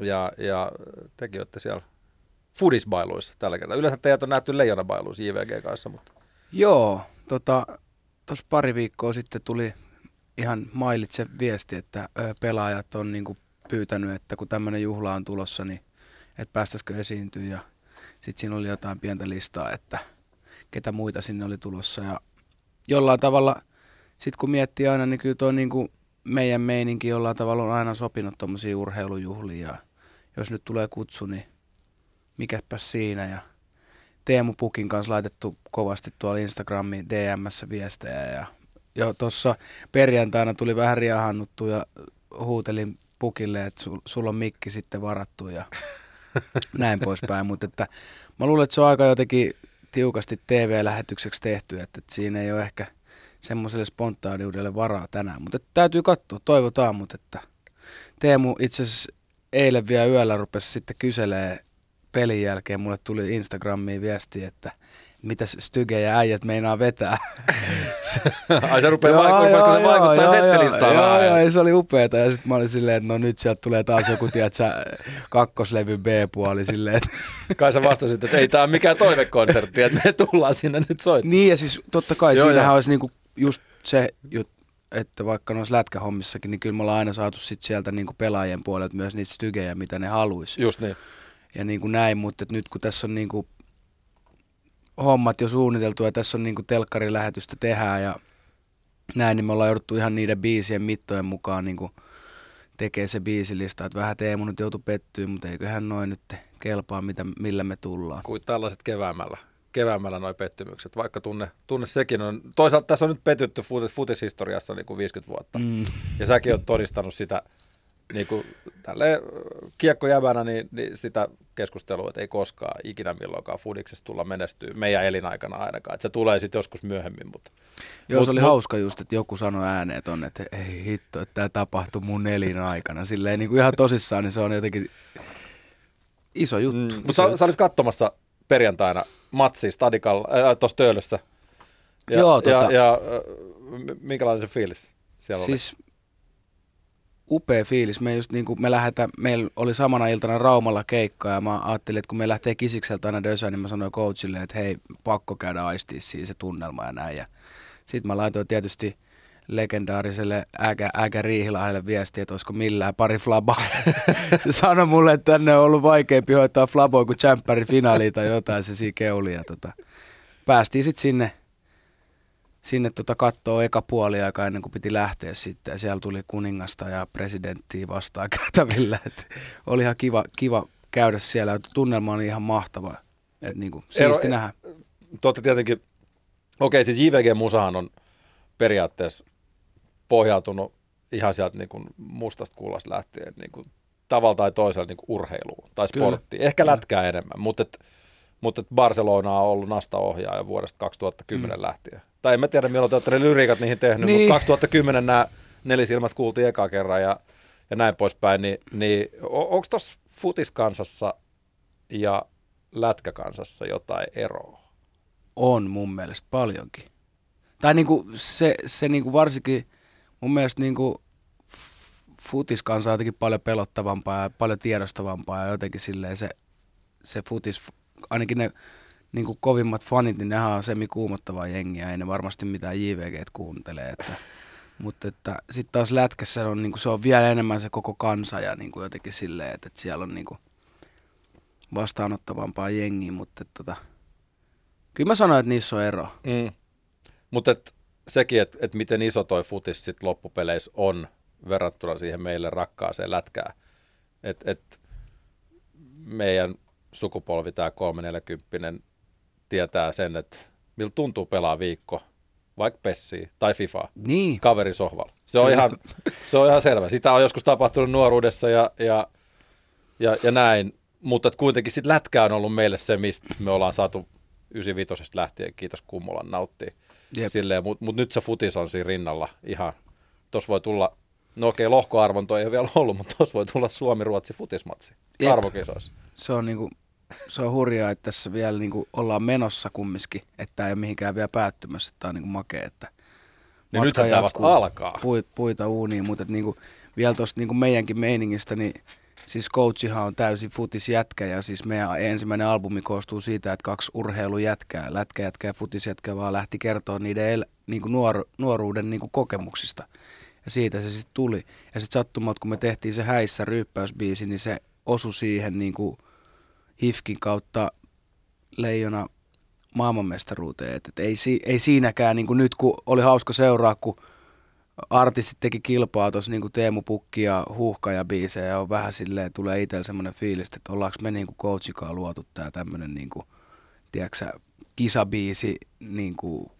ja, ja tekin olette siellä fudisbailuissa tällä kertaa. Yleensä teidät on nähty leijonabailuissa JVG kanssa, mutta... Joo, tota, tuossa pari viikkoa sitten tuli ihan mailitse viesti, että ö, pelaajat on niinku pyytänyt, että kun tämmöinen juhla on tulossa, niin että päästäisikö esiintyä ja sitten siinä oli jotain pientä listaa, että ketä muita sinne oli tulossa ja jollain tavalla, sitten kun miettii aina, niin kyllä tuo niinku meidän meininki jollain tavalla on aina sopinut tuommoisiin urheilujuhliin ja jos nyt tulee kutsu, niin mikäpä siinä. Ja Teemu Pukin kanssa laitettu kovasti tuolla Instagramin DMssä viestejä ja jo tuossa perjantaina tuli vähän riahannuttu ja huutelin pukille, että sul, sulla on mikki sitten varattu ja *laughs* näin poispäin. Mutta että mä luulen, että se on aika jotenkin tiukasti TV-lähetykseksi tehty, että, että siinä ei ole ehkä semmoiselle spontaaniudelle varaa tänään. Mutta täytyy katsoa, toivotaan, mutta että Teemu itse asiassa eilen vielä yöllä rupesi sitten kyselee pelin jälkeen. Mulle tuli Instagramiin viesti, että mitä Styge ja äijät meinaa vetää. Ai se rupeaa vaikuttaa, se vaikuttaa settelistaan joo, joo, joo, se oli upeeta. Ja sitten mä olin silleen, että no nyt sieltä tulee taas joku, tiedätkö, kakkoslevy B-puoli silleen. Että Kai sä vastasit, että ei tämä ole mikään toivekonsertti, että me tullaan sinne nyt soittamaan. Niin ja siis totta kai joo, siinähän joo. olisi niinku just se juttu, että vaikka noissa lätkähommissakin, niin kyllä me ollaan aina saatu sit sieltä niinku pelaajien puolelta myös niitä stygejä, mitä ne haluaisi. Just niin. Ja niin kuin näin, mutta nyt kun tässä on niinku hommat jo suunniteltu ja tässä on niinku telkkarilähetystä tehdään ja näin, niin me ollaan jouduttu ihan niiden biisien mittojen mukaan niinku tekee se biisilista, että vähän Teemu nyt joutui pettyä, mutta eiköhän noin nyt kelpaa, mitä, millä me tullaan. Kuin tällaiset keväämällä, keväämällä noin pettymykset, vaikka tunne, tunne sekin on. Toisaalta tässä on nyt petytty futishistoriassa niin kuin 50 vuotta, mm. ja säkin oot todistanut sitä niin kuin tälle kiekkojävänä, niin, niin sitä keskustelua, että ei koskaan ikinä milloinkaan Fudiksessa tulla menestyä meidän elinaikana ainakaan. Että se tulee sitten joskus myöhemmin. Mutta, Joo, mut, se oli mut, hauska just, että joku sanoi ääneen tonne, että ei hitto, että tämä tapahtui mun elinaikana. Silleen niin kuin ihan tosissaan, niin se on jotenkin iso juttu. Mm, mutta sä, sä olit katsomassa perjantaina matsia Stadikalla, äh, tuossa Töölössä. Ja, Joo, tota, ja, ja äh, minkälainen se fiilis siellä siis, oli? upea fiilis. Me, just niin kuin me lähdetään, meillä oli samana iltana Raumalla keikka ja mä ajattelin, että kun me lähtee kisikseltä aina dösään, niin mä sanoin coachille, että hei, pakko käydä aistia siinä se tunnelma ja näin. Ja sitten mä laitoin tietysti legendaariselle Äkä, Äkä Riihilahdelle viesti, että olisiko millään pari flabaa. *laughs* se sanoi mulle, että tänne on ollut vaikeampi hoitaa flaboa kuin Champerin finaali tai jotain, se siinä keuli. Ja tota, päästiin sitten sinne sinne tota kattoo eka puoli aika ennen kuin piti lähteä sitten. Ja siellä tuli kuningasta ja presidenttiä vastaan *laughs* käytävillä. Et oli ihan kiva, kiva käydä siellä. Tunnelma oli ihan mahtava. Et niinku, siisti Ero, nähdä. Totta tietenkin, okei siis JVG Musahan on periaatteessa pohjautunut ihan sieltä niin kuin mustasta kuulasta lähtien niin kuin tavalla tai toisella niin kuin urheiluun tai sporttiin. Kyllä. Ehkä lätkää enemmän, mutta et, mutta Barcelona on ollut nasta-ohjaaja vuodesta 2010 mm. lähtien. Tai en mä tiedä, milloin te olette ne lyriikat niihin tehnyt, niin. mutta 2010 nämä nelisilmät kuultiin eka kerran ja, ja näin poispäin. Niin, niin onko tuossa futiskansassa ja lätkäkansassa jotain eroa? On mun mielestä paljonkin. Tai niinku se, se niinku varsinkin mun mielestä niinku futiskansa on jotenkin paljon pelottavampaa ja paljon tiedostavampaa ja jotenkin silleen se, se futis ainakin ne niin kuin kovimmat fanit, niin nehän on semi-kuumottavaa jengiä, ei ne varmasti mitään JVG kuuntelee. Että, mutta että sitten taas lätkässä on, niin kuin, se on vielä enemmän se koko kansa ja niin kuin jotenkin silleen, että, että siellä on niin kuin vastaanottavampaa jengiä, mutta että, tota, kyllä mä sanoin, että niissä on ero. Mm. Mutta sekin, että et miten iso toi futis sit loppupeleissä on verrattuna siihen meille rakkaaseen lätkään. Että et meidän sukupolvi, tämä 340 tietää sen, että miltä tuntuu pelaa viikko, vaikka Pessiä tai FIFA niin. kaverisohvalla. Se on, ihan, se on ihan selvä. Sitä on joskus tapahtunut nuoruudessa ja, ja, ja, ja näin, mutta kuitenkin sitten lätkä on ollut meille se, mistä me ollaan saatu 95 lähtien, kiitos Kummolan nauttia. Mutta mut nyt se futis on siinä rinnalla ihan, tuossa voi tulla, no okei, lohkoarvonto ei ole vielä ollut, mutta tuossa voi tulla Suomi-Ruotsi futismatsi arvokisoissa. Se on niinku se on hurjaa, että tässä vielä niin kuin ollaan menossa kumminkin, että tämä ei ole mihinkään vielä päättymässä, tämä on niin kuin makea, että niin nythän tämä vasta alkaa. Puita, puita uuniin, mutta niin kuin, vielä tuosta niin kuin meidänkin meiningistä, niin siis coachihan on täysin futisjätkä ja siis meidän ensimmäinen albumi koostuu siitä, että kaksi urheilujätkää, lätkäjätkä ja futisjätkä vaan lähti kertoa niiden el, niin kuin nuor, nuoruuden niin kuin kokemuksista. Ja siitä se sitten tuli. Ja sitten sattumat, kun me tehtiin se häissä ryyppäysbiisi, niin se osui siihen niin kuin – HIFKin kautta leijona maailmanmestaruuteen. Et, et ei, ei siinäkään, niin kuin nyt kun oli hauska seuraa, kun artistit teki kilpaa tuossa niin Teemu Pukki ja Huhka ja biisejä ja on vähän silleen, tulee itsellä semmoinen fiilis, että ollaanko me niin kuin coachikaan luotu tämä tämmöinen niin kuin, tiedätkö, kisabiisi niin kuin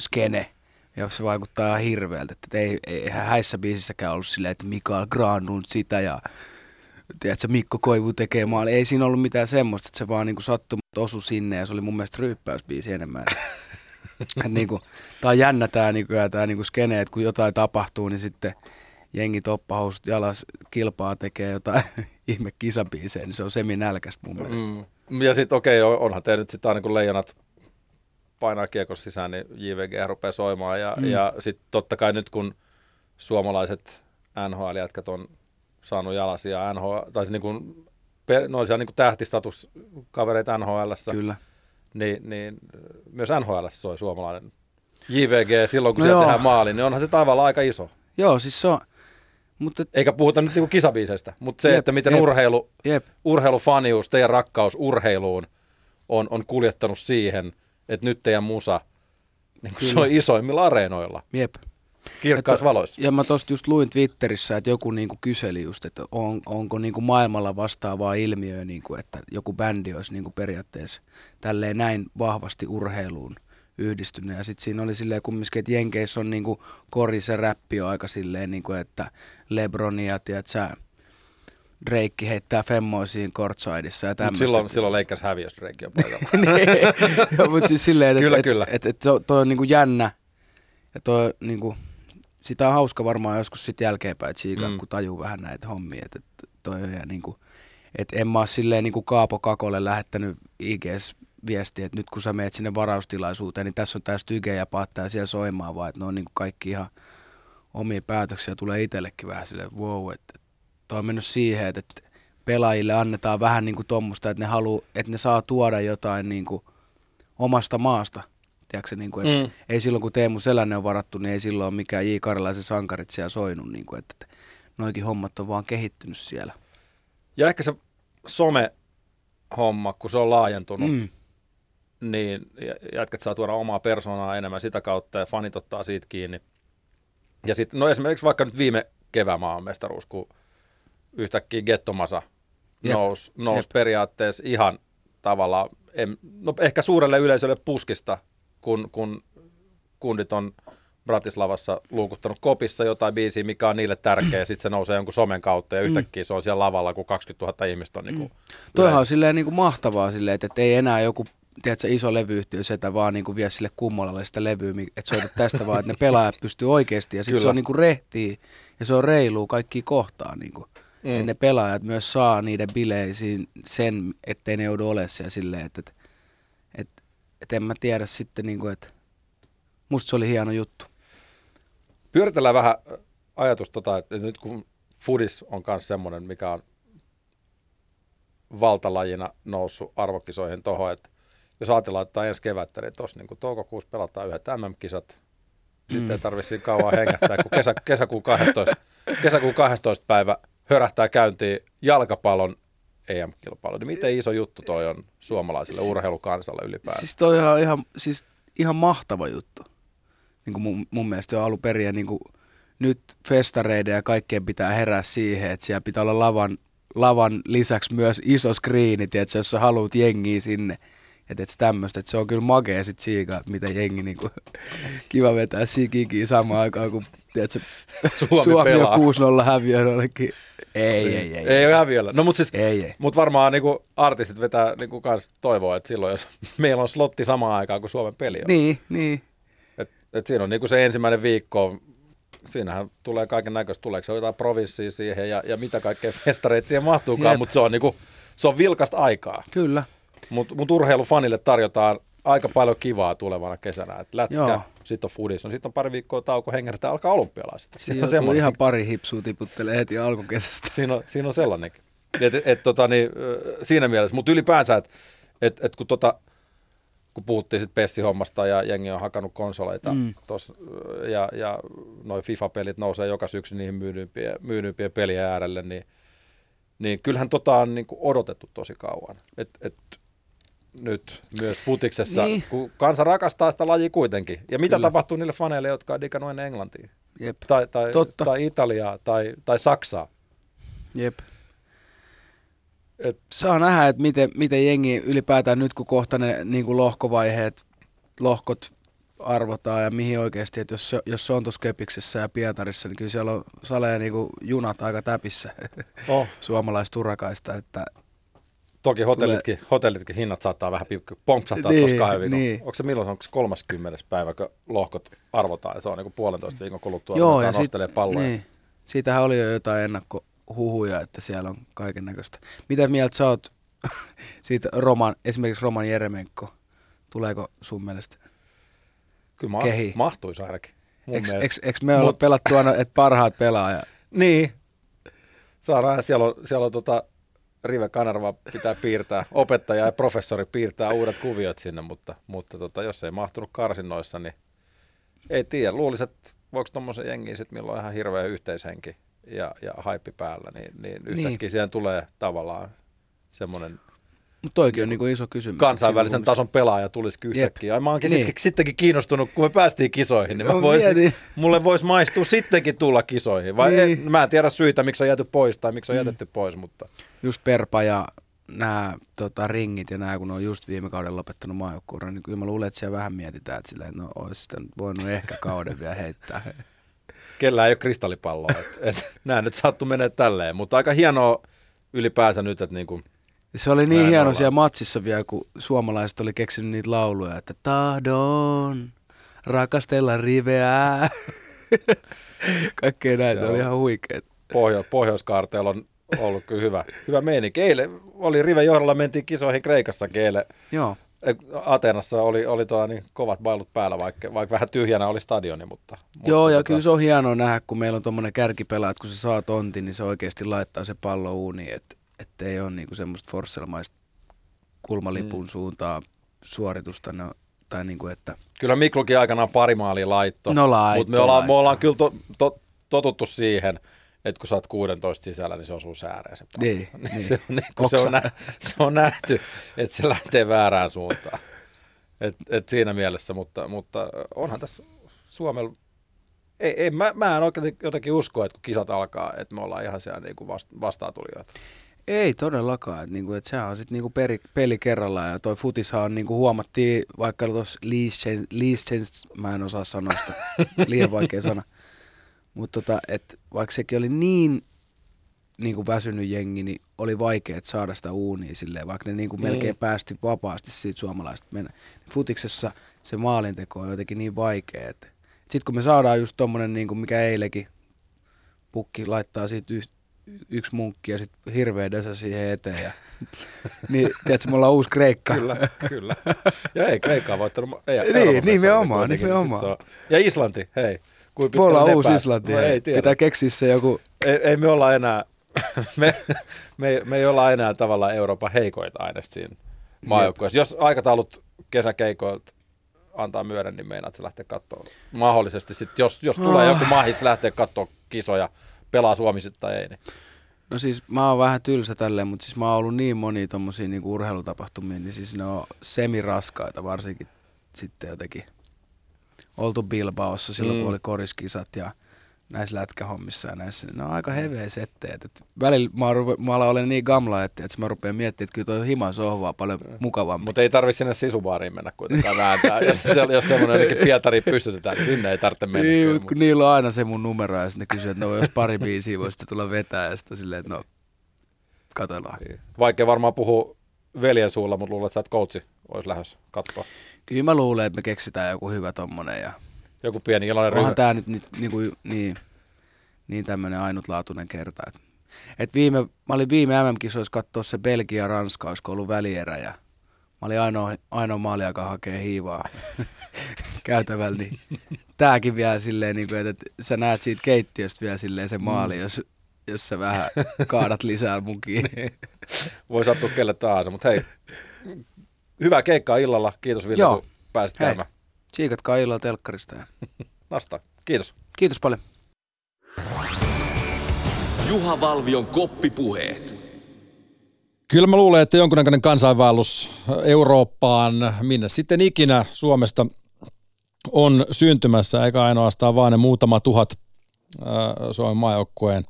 skene Ja se vaikuttaa ihan hirveältä, että ei, eihän häissä biisissäkään ollut silleen, että Mikael Granlund sitä ja tiedätkö, Mikko Koivu tekee maali. Ei siinä ollut mitään semmoista, että se vaan niin sattui osu sinne ja se oli mun mielestä ryyppäysbiisi enemmän. *laughs* Et niin kuin, tää on jännä tää, niin kuin, tää niin kuin skene, että kun jotain tapahtuu, niin sitten jengi toppahousut jalas kilpaa tekee jotain *laughs* ihme kisabiisejä, niin se on semi nälkästä mun mielestä. Mm. Ja sitten okei, okay, onhan te nyt sitten aina kun leijonat painaa kiekon sisään, niin JVG rupeaa soimaan. Ja, mm. ja sitten totta kai nyt kun suomalaiset NHL-jätkät on saanut jalasia NHL, tai niin kuin, noisia niin kuin tähtistatuskavereita nhl Kyllä. Niin, niin myös NHL soi suomalainen JVG silloin, kun no joo. tehdään maali, niin onhan se tavallaan aika iso. Joo, siis se on, mutta... Eikä puhuta nyt niinku kisabiiseistä, mutta se, jep, että miten jep, urheilu, jep. urheilufanius, teidän rakkaus urheiluun on, on kuljettanut siihen, että nyt teidän musa niin se on isoimmilla areenoilla. Jep. Kirkkaissa valoissa. Ja mä tosta just luin Twitterissä, että joku niinku kyseli just, että on, onko niinku maailmalla vastaavaa ilmiöä, niinku, että joku bändi olisi niinku periaatteessa tälleen näin vahvasti urheiluun yhdistynyt. Ja sitten siinä oli silleen kumminkin, että Jenkeissä on niinku kori se räppi on aika silleen, niinku, että Lebronia, tiedät sä, Drake heittää femmoisiin courtsideissa ja tämmöistä. silloin, silloin Lakers häviö, jos Drake on paikalla. *laughs* niin, *laughs* mutta siis silleen, että kyllä, et, kyllä. Et, et, et, toi on niinku jännä ja toi niinku, sitä on hauska varmaan joskus sitten jälkeenpäin tsiikaa, mm. kun tajuu vähän näitä hommia. Että et, toi on ja niinku, et en mä ole silleen niinku Kaapo Kakolle lähettänyt IGS viesti, että nyt kun sä meet sinne varaustilaisuuteen, niin tässä on tää styge ja paattaa siellä soimaan, vaan että ne on niin kuin kaikki ihan omia päätöksiä. Tulee itsellekin vähän silleen, wow, että toi on mennyt siihen, että, että pelaajille annetaan vähän niin kuin tuommoista, että ne, haluu, että ne saa tuoda jotain niin kuin omasta maasta. Tiedätkö, niin kuin, että mm. Ei silloin, kun Teemu Selänne on varattu, niin ei silloin ole mikään J. Karjalaisen sankarit siellä soinut. Niin kuin, että, että noikin hommat on vaan kehittynyt siellä. Ja ehkä se some-homma, kun se on laajentunut, mm niin jätkät saa tuoda omaa persoonaa enemmän sitä kautta ja fanit ottaa siitä kiinni. Ja sitten, no esimerkiksi vaikka nyt viime kevään maanmestaruus, kun yhtäkkiä Gettomasa nousi nous periaatteessa ihan tavallaan, en, no ehkä suurelle yleisölle puskista, kun, kun kundit on Bratislavassa luukuttanut kopissa jotain biisiä, mikä on niille tärkeä, sitten se nousee jonkun somen kautta ja mm. yhtäkkiä se on siellä lavalla, kun 20 000 ihmistä on niin kuin mm. Toihan on silleen niin kuin mahtavaa silleen, että, että ei enää joku tiedätkö, iso levyyhtiö setä vaan niin kuin vie sille kummolalle sitä levyä, että soita tästä vaan, että ne pelaajat pystyy oikeasti. Ja sitten se on niin kuin rehtiä ja se on reilu kaikki kohtaan. Niin kuin. Mm. Että ne pelaajat myös saa niiden bileisiin sen, ettei ne joudu olemaan siellä silleen, että, että, että en mä tiedä sitten, niin kuin, että musta se oli hieno juttu. Pyöritellään vähän ajatus, tota, että nyt kun Fudis on myös semmoinen, mikä on valtalajina noussut arvokisoihin tuohon, että jos ajatellaan, että ensi kevättä, niin tuossa niin toukokuussa pelataan yhdet MM-kisat. Sitten mm. ei tarvitse kauan hengähtää, kun kesä, kesäkuun, 12, kesäkuun 12 päivä hörähtää käyntiin jalkapallon EM-kilpailu. Niin miten iso juttu toi on suomalaiselle urheilukansalle ylipäätään? Siis toi on ihan, siis ihan mahtava juttu. Niin kuin mun, mun mielestä on alun perin, niin kuin nyt festareiden ja kaikkien pitää herää siihen, että siellä pitää olla lavan, lavan lisäksi myös iso skriini, tiedätkö, jos sä haluat jengiä sinne – että et tämmöistä, että se on kyllä makea sit siitä, että miten jengi niinku, *laughs* kiva vetää sikikin samaan aikaan, kun tiedätkö, *laughs* Suomi, Suomi pelaa. on 6-0 häviö jollekin. Ei, ei, ei. Ei, ei ole häviöllä. No mutta siis, ei, ei. Mut varmaan niinku artistit vetää niinku kans toivoa, että silloin jos *laughs* meillä on slotti samaan aikaan kuin Suomen peli on. Niin, niin. Et, et siinä on niinku se ensimmäinen viikko, siinähän tulee kaiken näköistä, tuleeko se jotain provinssia siihen ja, ja mitä kaikkea *laughs* festareita siihen mahtuukaan, mutta se on niinku, se on vilkasta aikaa. Kyllä. Mutta mut urheilufanille tarjotaan aika paljon kivaa tulevana kesänä. Et lätkä, sitten on foodis, no sitten on pari viikkoa tauko hengähtää, alkaa olympialaiset. Siinä on, on ihan pari hipsua tiputtelee heti alkukesästä. siinä, on, siinä on sellainenkin. Et, et, tota, niin, siinä mielessä, mutta ylipäänsä, että et, et kun, tota, kun puhuttiin sitten Pessi-hommasta ja jengi on hakannut konsoleita mm. tos, ja, ja noin FIFA-pelit nousee joka syksy niihin myydyimpien, myydyimpien pelien äärelle, niin, niin kyllähän tota on niin odotettu tosi kauan. Et, et, nyt myös futiksessa, niin. kun kansa rakastaa sitä lajia kuitenkin. Ja mitä Kyllä. tapahtuu niille faneille, jotka on digannut ennen Englantia? Jep. Tai, tai, Totta. tai Italiaa tai, tai Saksaa? Jep. Et, Saa nähdä, että miten, miten jengi ylipäätään nyt, kun kohta ne niin kuin lohkovaiheet, lohkot arvotaan ja mihin oikeasti, että jos jos se on tuossa Kepiksessä ja Pietarissa, niin kyllä siellä on saleja niin kuin junat aika täpissä Oh. *laughs* suomalaistuurakaista, että Toki hotellitkin, hotellitkin hinnat saattaa vähän pompsahtaa Niin, tuossa kahden viikon. niin. Onko se milloin, onko se 30. päivä, kun lohkot arvotaan, ja se on niin kuin puolentoista viikon kuluttua, Joo, ja sit, nostelee palloja. niin, siitähän oli jo jotain ennakkohuhuja, että siellä on kaiken näköistä. Mitä mieltä sä oot *laughs* siitä Roman, esimerkiksi Roman Jeremenko? Tuleeko sun mielestä Kyllä ma- kehi? mahtuisi ainakin. Eikö me olla Mut- pelattu aina, että parhaat pelaajat? *laughs* Niin. Saadaan, siellä on, siellä on tota, Rive Kanerva pitää piirtää, opettaja ja professori piirtää uudet kuviot sinne, mutta, mutta tota, jos ei mahtunut karsinnoissa, niin ei tiedä. Luulisin, että voiko tuommoisen jengiin sitten, milloin on ihan hirveä yhteishenki ja, ja haippi päällä, niin, niin yhtäkkiä Niin. siihen tulee tavallaan semmoinen Mutta toikin on niinku iso kysymys. kansainvälisen tason pelaaja tulisikin yhtäkkiä. Ja mä oonkin Niin. niin. sittenkin kiinnostunut, kun me päästiin kisoihin, niin mä Mä voisin, mietin. mulle voisi maistua sittenkin tulla kisoihin. Vai Niin. en, mä en tiedä syitä, miksi on jääty pois tai miksi on jätetty pois, mutta Just Perpa ja nämä tota, ringit ja nämä, kun on just viime kauden lopettanut maajoukkuuran, niin kyllä mä luulen, että siellä vähän mietitään, että silleen, no olisi sitten voinut ehkä kauden vielä heittää. *laughs* kellä ei ole kristallipalloa. Et, et, nämä nyt sattu menee tälleen, mutta aika hienoa ylipäänsä nyt, että niinku, Se oli niin näin hieno ollaan. siellä matsissa vielä, kun suomalaiset oli keksinyt niitä lauluja, että tahdon rakastella riveää. *laughs* Kaikkea näitä Se oli ihan huikeet. Pohjo- Pohjoiskaarteella on ollut kyllä hyvä, hyvä meininki. Eilen oli Rive johdolla, mentiin kisoihin Kreikassa eilen. Joo. Eh, Ateenassa oli, oli tuo, niin kovat bailut päällä, vaikka, vaikka vähän tyhjänä oli stadioni, mutta... mutta Joo, ja tota, kyllä se on hienoa nähdä, kun meillä on tuommoinen kärkipelaaja, että kun se saa tontin, niin se oikeasti laittaa se pallo uuniin, että et ei ole niinku semmoista forsselmaista kulmalipun Mm. suuntaan suoritusta, no, tai niinku, että Kyllä Miklukin aikanaan pari maalia laitto. No laitto, Mutta me ollaan, me laitto. ollaan kyllä to, to, totuttu siihen, että kun sä oot 16 sisällä, niin se osuu sääreen se pallo. Niin, *laughs* niin. se, on, niin, kun se, on nä, se on nähty, että se lähtee väärään suuntaan. Et, et siinä mielessä, mutta, mutta onhan tässä Suomella, ei, ei, mä, mä en oikein jotenkin usko, että kun kisat alkaa, että me ollaan ihan siellä niin kuin vast, vastaatulijoita. Ei todellakaan, että niinku, et sehän on sitten niinku peri, peli kerrallaan ja toi futishan on niinku huomattiin vaikka tuossa Liechens, mä en osaa sanoa sitä, *laughs* liian vaikea sana, mutta tota, et vaikka sekin oli niin niinku väsynyt jengi, niin oli vaikea saada sitä uunia silleen, vaikka ne niinku Mm. melkein päästi vapaasti siitä suomalaista mennä. Futiksessa se maalinteko on jotenkin niin vaikea, että sitten kun me saadaan just tommonen, niinku mikä eilekin, pukki laittaa siitä yh, yksi munkki ja sitten hirveä desä siihen eteen. Ja, *laughs* niin, tiedätkö, me ollaan uusi Kreikka. Kyllä, kyllä. Ja ei, Kreikka on voittanut. Ei, Niin, nimenomaan, niin nimenomaan. on- Ja Islanti, hei. Kuin Me ollaan uusi pääs- Islanti. No, ei tiedä. Pitää keksiä se joku... Ei, ei me olla enää, *laughs* me, me, me ei olla enää tavallaan Euroopan heikoita aineista siinä maajoukkueessa. Jos aikataulut kesäkeikoilta antaa myöden, niin meinaat se lähteä katsoa. Mahdollisesti sit, jos, jos tulee Ah. joku mahis lähteä katsoa kisoja, pelaa sitten tai ei, niin No siis mä oon vähän tylsä tälleen, mutta siis mä oon ollut niin monia tommosia niinku urheilutapahtumia, niin siis ne on semiraskaita, varsinkin sitten jotenkin oltu Bilbaossa silloin, Mm. kun oli koriskisat ja näissä lätkähommissa ja näissä. Ne on aika heveä setteet. Et välillä mä, rupe, mä alan olen niin gamla, että, että mä rupean miettimään, että kyllä toi himan sohvaa paljon mukavampi. Mutta ei tarvitse sinne sisubaariin mennä kuitenkaan vääntää. jos, se, jos semmoinen jotenkin Pietariin pystytetään, niin sinne ei tarvitse mennä. Niin, mutta kun niillä on aina se mun numero ja sitten ne kysyy, että no jos pari biisiä voi sitten tulla vetää ja sitten silleen, että no katsellaan. Vaikea varmaan puhua veljen suulla, mutta luulen, että sä et coachi olisi lähdössä katsoa. Kyllä mä luulen, että me keksitään joku hyvä tommonen ja Joku pieni iloinen onhan ryhmä. tää nyt, nyt niinku, niin, niin tämmönen ainutlaatuinen kerta. Et, et viime, mä olin viime MM-kisoissa katsoa se Belgia-Ranska, olisiko ollut välierä ja mä olin ainoa, ainoa maali, joka hakee hiivaa *laughs* käytävällä, niin tääkin vielä silleen, niin kuin, että, että sä näet siitä keittiöstä vielä silleen se maali, Mm. jos, jos sä vähän kaadat lisää mukiin. *laughs* Niin. Voi sattua kelle tahansa, mutta hei, hyvää keikkaa illalla. Kiitos Ville, Joo. kun pääsit Hei, käymään. Tsiikatkaa illalla telkkarista. *laughs* Nasta. Kiitos. Kiitos paljon. Juha Valvion koppipuheet. Kyllä mä luulen, että jonkunnäköinen kansainvaellus Eurooppaan, minne sitten ikinä Suomesta on syntymässä, eikä ainoastaan vaan ne muutama tuhat äh, Suomen maajoukkueen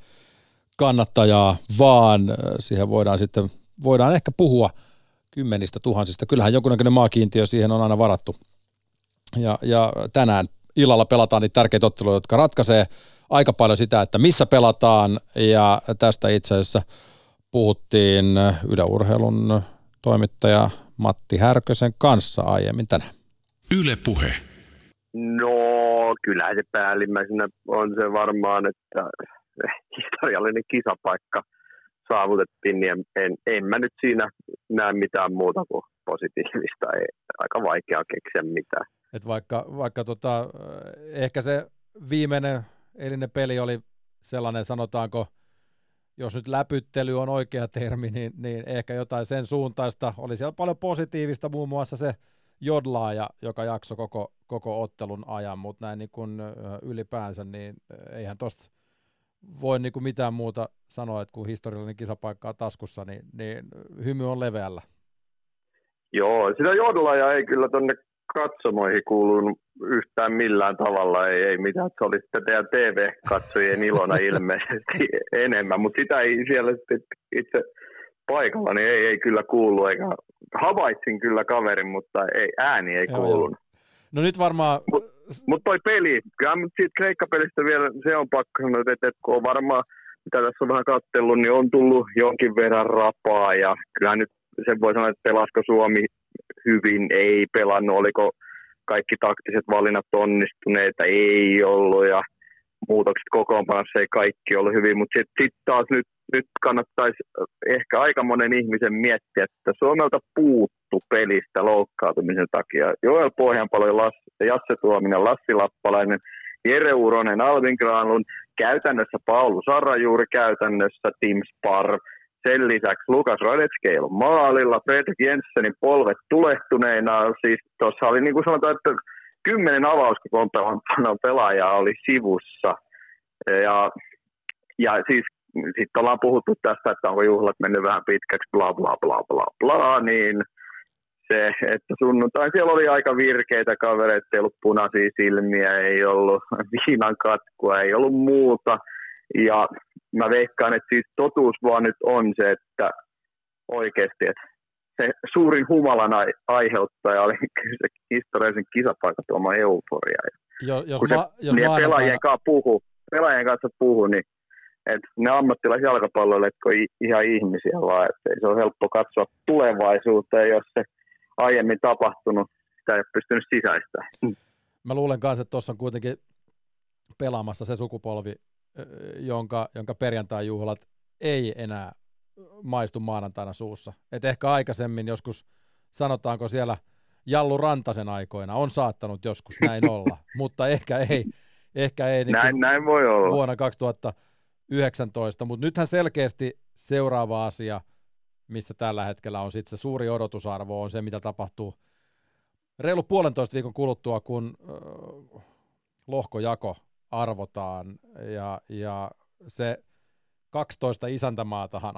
kannattajaa, vaan äh, siihen voidaan sitten, voidaan ehkä puhua kymmenistä tuhansista. Kyllähän jonkunnäköinen maakiintiö siihen on aina varattu. Ja, ja tänään illalla pelataan niitä tärkeitä otteluja, jotka ratkaisee aika paljon sitä, että missä pelataan. Ja tästä itse asiassa puhuttiin Yle Urheilun toimittaja Matti Härkösen kanssa aiemmin tänään. Yle Puhe. No, kyllä se päällimmäisenä on se varmaan, että historiallinen kisapaikka saavutettiin, niin en, en, en mä nyt siinä näe mitään muuta kuin positiivista. Ei, aika vaikea keksiä mitään. Et vaikka vaikka tota, ehkä se viimeinen eilinen peli oli sellainen, sanotaanko, jos nyt läpyttely on oikea termi, niin, niin ehkä jotain sen suuntaista. Oli siellä paljon positiivista, muun muassa se jodlaaja, joka jakso koko, koko ottelun ajan, mutta näin niin kuin ylipäänsä, niin eihän tuosta voi niin kuin mitään muuta sanoa, että kun historiallinen kisapaikka taskussa, niin, niin hymy on leveällä. Joo, sitä jodlaajaa ei kyllä tuonne katsomoihin kuulunut yhtään millään tavalla, ei, ei mitään, se oli teidän TV-katsojien ilona ilmeisesti *laughs* enemmän, mutta sitä ei siellä sitten itse paikalla, niin ei, ei kyllä kuulu, eikä havaitsin kyllä kaverin, mutta ei, ääni ei kuulunut. No nyt varmaan... Mutta mut toi peli, kyllä siitä Kreikka-pelistä vielä, se on pakko sanoa, että, että kun on varmaan, mitä tässä on vähän kattellut, niin on tullut jonkin verran rapaa, ja kyllä nyt sen voi sanoa, että pelasko Suomi hyvin, ei pelannut, oliko kaikki taktiset valinnat onnistuneita, ei ollut, ja muutokset kokoonpanossa ei kaikki ollut hyvin, mutta sitten sit taas nyt, nyt kannattaisi ehkä aika monen ihmisen miettiä, että Suomelta puuttu pelistä loukkaantumisen takia. Joel Pohjanpalo, Jasse Tuominen, Lassi Lappalainen, Jere Uronen, Alvin Granlund, käytännössä Paulu Sarrajuuri, käytännössä Tim Sparv, sen lisäksi Lukas Radetskeil maalilla, Fredrik Jensenin polvet tulehtuneina. Siis tuossa oli niin kuin sanotaan, että kymmenen avauskokoonpanon pelaajaa oli sivussa. Ja, ja siis sitten ollaan puhuttu tästä, että onko juhlat mennyt vähän pitkäksi, bla bla bla bla bla, niin se, että sunnuntai siellä oli aika virkeitä kavereita, ei ollut punaisia silmiä, ei ollut viinan katkua, ei ollut muuta. Ja mä veikkaan, että siis totuus vaan nyt on se, että oikeasti, että se suurin humalan aiheuttaja oli *laughs* se historiallisen kisapaikan tuoma euforia. Jo, jos kun ma, se jos pelaajien, maanantaina, kanssa puhu, pelaajien kanssa puhu, niin että ne ammattilaisjalkapalloilijat on ihan ihmisiä vaan, että se ole helppo katsoa tulevaisuuteen, jos se aiemmin tapahtunut, sitä ei ole pystynyt sisäistämään. mä luulen kanssa, että tuossa on kuitenkin pelaamassa se sukupolvi, jonka, jonka perjantai-juhlat ei enää maistu maanantaina suussa. Et ehkä aikaisemmin joskus, sanotaanko siellä Jallu Rantasen aikoina, on saattanut joskus näin *laughs* olla, mutta ehkä ei, ehkä ei niin Näin- näin voi olla. vuonna 2019, mutta nythän selkeästi seuraava asia, missä tällä hetkellä on sitten se suuri odotusarvo, on se, mitä tapahtuu reilu puolentoista viikon kuluttua, kun äh, lohkojako arvotaan ja, ja se 12 isäntämaatahan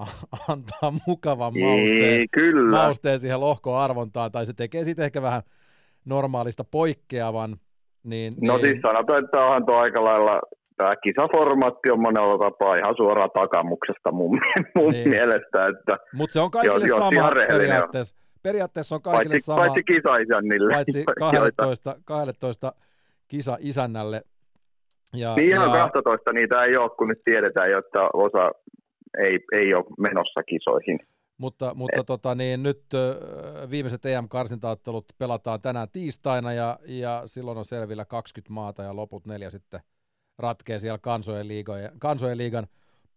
antaa mukavan Ei, mausteen, kyllä. mausteen siihen lohkoarvontaan, tai se tekee siitä ehkä vähän normaalista poikkeavan. Niin, No niin, siis sanotaan, että onhan tuo aika lailla, tämä kisaformaatti on monella tapaa ihan suoraan takamuksesta mun, *laughs* mun Niin. mielestä. Että Mutta se on kaikille jos- jos sama on. periaatteessa. Periaatteessa on kaikille Paitsi, sama, paitsi kisaisännille. paitsi *laughs* joita- 12, 12 kisa isännälle. Ja, Niin ihan ja, 12 niitä ei ole, kun nyt tiedetään, että osa ei, ei ole menossa kisoihin. Mutta, mutta tota, niin nyt viimeiset EM-karsintaottelut pelataan tänään tiistaina ja, ja silloin on selvillä 20 maata ja loput neljä sitten ratkee siellä kansojen, liigojen, kansojen liigan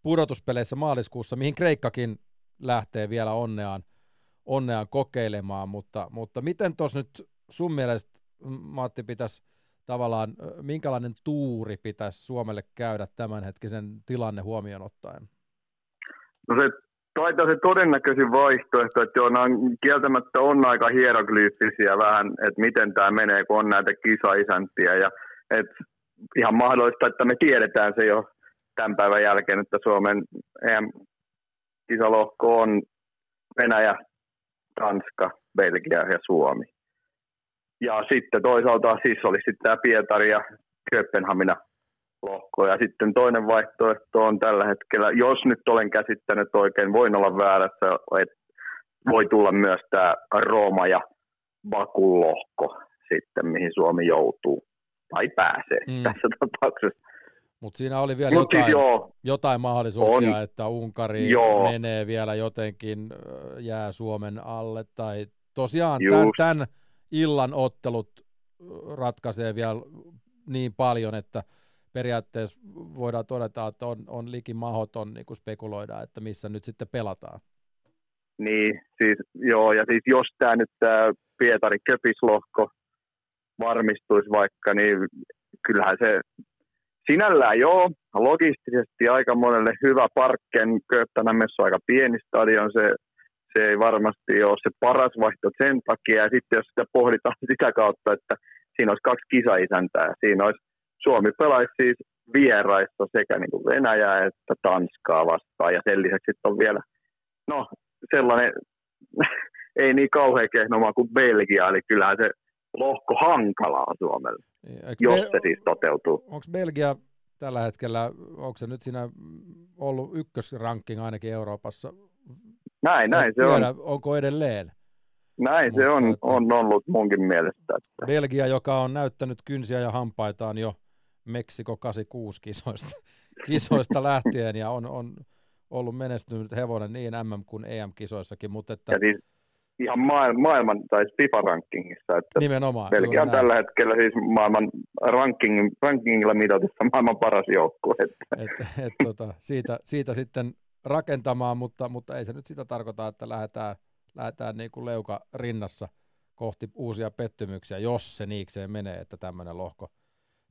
pudotuspeleissä maaliskuussa, mihin Kreikkakin lähtee vielä onneaan, onneaan kokeilemaan, mutta, mutta miten tuossa nyt sun mielestä, Matti, pitäisi tavallaan, minkälainen tuuri pitäisi Suomelle käydä tämänhetkisen tilanne huomioon ottaen? No se taitaa se todennäköisin vaihtoehto, että joo, nämä kieltämättä on aika hieroglyyppisiä vähän, että miten tämä menee, kun on näitä kisaisäntiä. Ja, et ihan mahdollista, että me tiedetään se jo tämän päivän jälkeen, että Suomen EM-kisalohko on Venäjä, Tanska, Belgia ja Suomi. Ja sitten toisaalta siis olisi sitten tämä Pietari ja Kööpenhamina lohko. Ja sitten toinen vaihtoehto on tällä hetkellä, jos nyt olen käsittänyt oikein, voin olla väärässä, että voi tulla myös tämä Rooma ja Bakun lohko sitten, mihin Suomi joutuu tai pääsee mm. tässä *laughs* tapauksessa. Mutta siinä oli vielä Mut jotain, siis joo, jotain mahdollisuuksia, on. että Unkari Joo. menee vielä jotenkin, jää Suomen alle. Tai tosiaan Just. tämän, tämän illan ottelut ratkaisee vielä niin paljon, että periaatteessa voidaan todeta, että on, on likin mahdoton niin spekuloida, että missä nyt sitten pelataan. Niin, siis joo, ja siis jos tämä nyt tämä Pietari Köpislohko varmistuisi vaikka, niin kyllähän se sinällään joo, logistisesti aika monelle hyvä parkken, Kööpenhaminassa on aika pieni stadion, se, se ei varmasti ole se paras vaihto sen takia, ja sitten jos sitä pohditaan *laughs* sitä kautta, että siinä olisi kaksi kisaisäntää, siinä olisi Suomi pelaisi siis vieraissa sekä niin kuin Venäjää että Tanskaa vastaan, ja sen lisäksi sitten on vielä, no sellainen *laughs* ei niin kauhean kehnomaa kuin Belgia, eli kyllähän se lohko hankalaa Suomelle, Eikö jos Bel- se siis toteutuu. Onko Belgia tällä hetkellä, onko se nyt siinä ollut ykkösranking ainakin Euroopassa? Näin, näin se on. tiedä, Onko edelleen? Näin se on, on ollut munkin mielestä. Että. Belgia, joka on näyttänyt kynsiä ja hampaitaan jo Meksiko 86 kisoista, *laughs* kisoista lähtien ja on, on ollut menestynyt hevonen niin MM- kuin EM-kisoissakin, mutta että Ja siis ihan maailman, maailman tai FIFA-rankingissa. Että Nimenomaan, Belgia on näin. tällä hetkellä siis maailman ranking, rankingilla mitoitussa maailman paras joukkue. Että. et, et, tota, siitä, siitä sitten rakentamaan, mutta, mutta ei se nyt sitä tarkoita, että lähdetään, lähdetään niin kuin leuka rinnassa kohti uusia pettymyksiä, jos se niikseen menee, että tämmöinen lohko,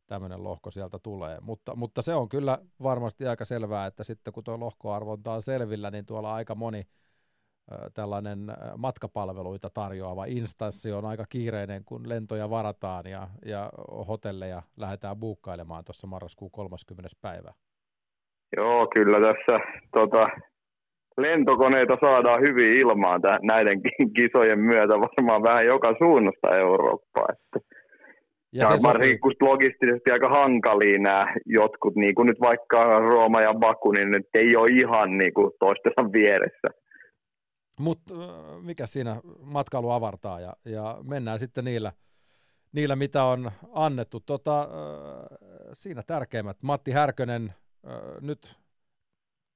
tämmöinen lohko sieltä tulee. Mutta, mutta se on kyllä varmasti aika selvää, että sitten kun tuo lohkoarvonta on selvillä, niin tuolla aika moni tällainen matkapalveluita tarjoava instanssi on aika kiireinen, kun lentoja varataan ja, ja hotelleja lähdetään buukkailemaan tuossa marraskuun 30. päivä. Joo, kyllä tässä tota, lentokoneita saadaan hyvin ilmaan täh- näiden *laughs* ki- kisojen myötä varmaan vähän joka suunnasta Eurooppaa. Että. Ja Ja, se varsinkin kun logistisesti aika hankalia nämä jotkut, niin kuin nyt vaikka Rooma ja Baku, niin nyt ei ole ihan niin kuin toistensa vieressä. Mutta mikä siinä matkailu avartaa ja, ja mennään sitten niillä, niillä, mitä on annettu. Tota, ö, siinä tärkeimmät. Matti Härkönen nyt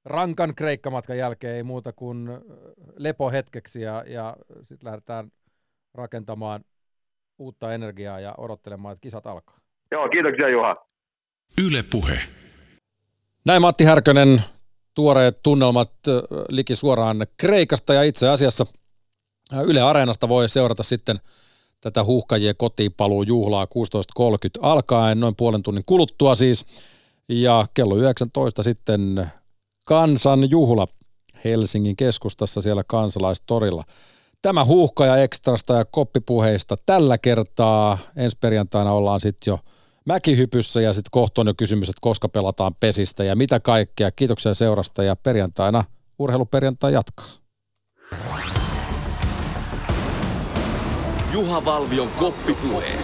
rankan kreikkamatkan jälkeen ei muuta kuin ö, lepo hetkeksi ja, ja sitten lähdetään rakentamaan uutta energiaa ja odottelemaan, että kisat alkaa. Joo, kiitoksia Juha. Yle Puhe. Näin Matti Härkönen, tuoreet tunnelmat liki suoraan Kreikasta ja itse asiassa Yle Areenasta voi seurata sitten tätä huuhkajien kotipaluujuhlaa 16.30 alkaen, noin puolen tunnin kuluttua siis. Ja kello 19 sitten kansanjuhla Helsingin keskustassa siellä kansalaistorilla. Tämä huuhkaja ekstrasta ja koppipuheista tällä kertaa. Ensi perjantaina ollaan sitten jo mäkihypyssä ja sitten kohta on jo kysymys, että koska pelataan pesistä ja mitä kaikkea. Kiitoksia seurasta ja perjantaina urheiluperjantai jatkaa. Juha Valvion koppipuheet.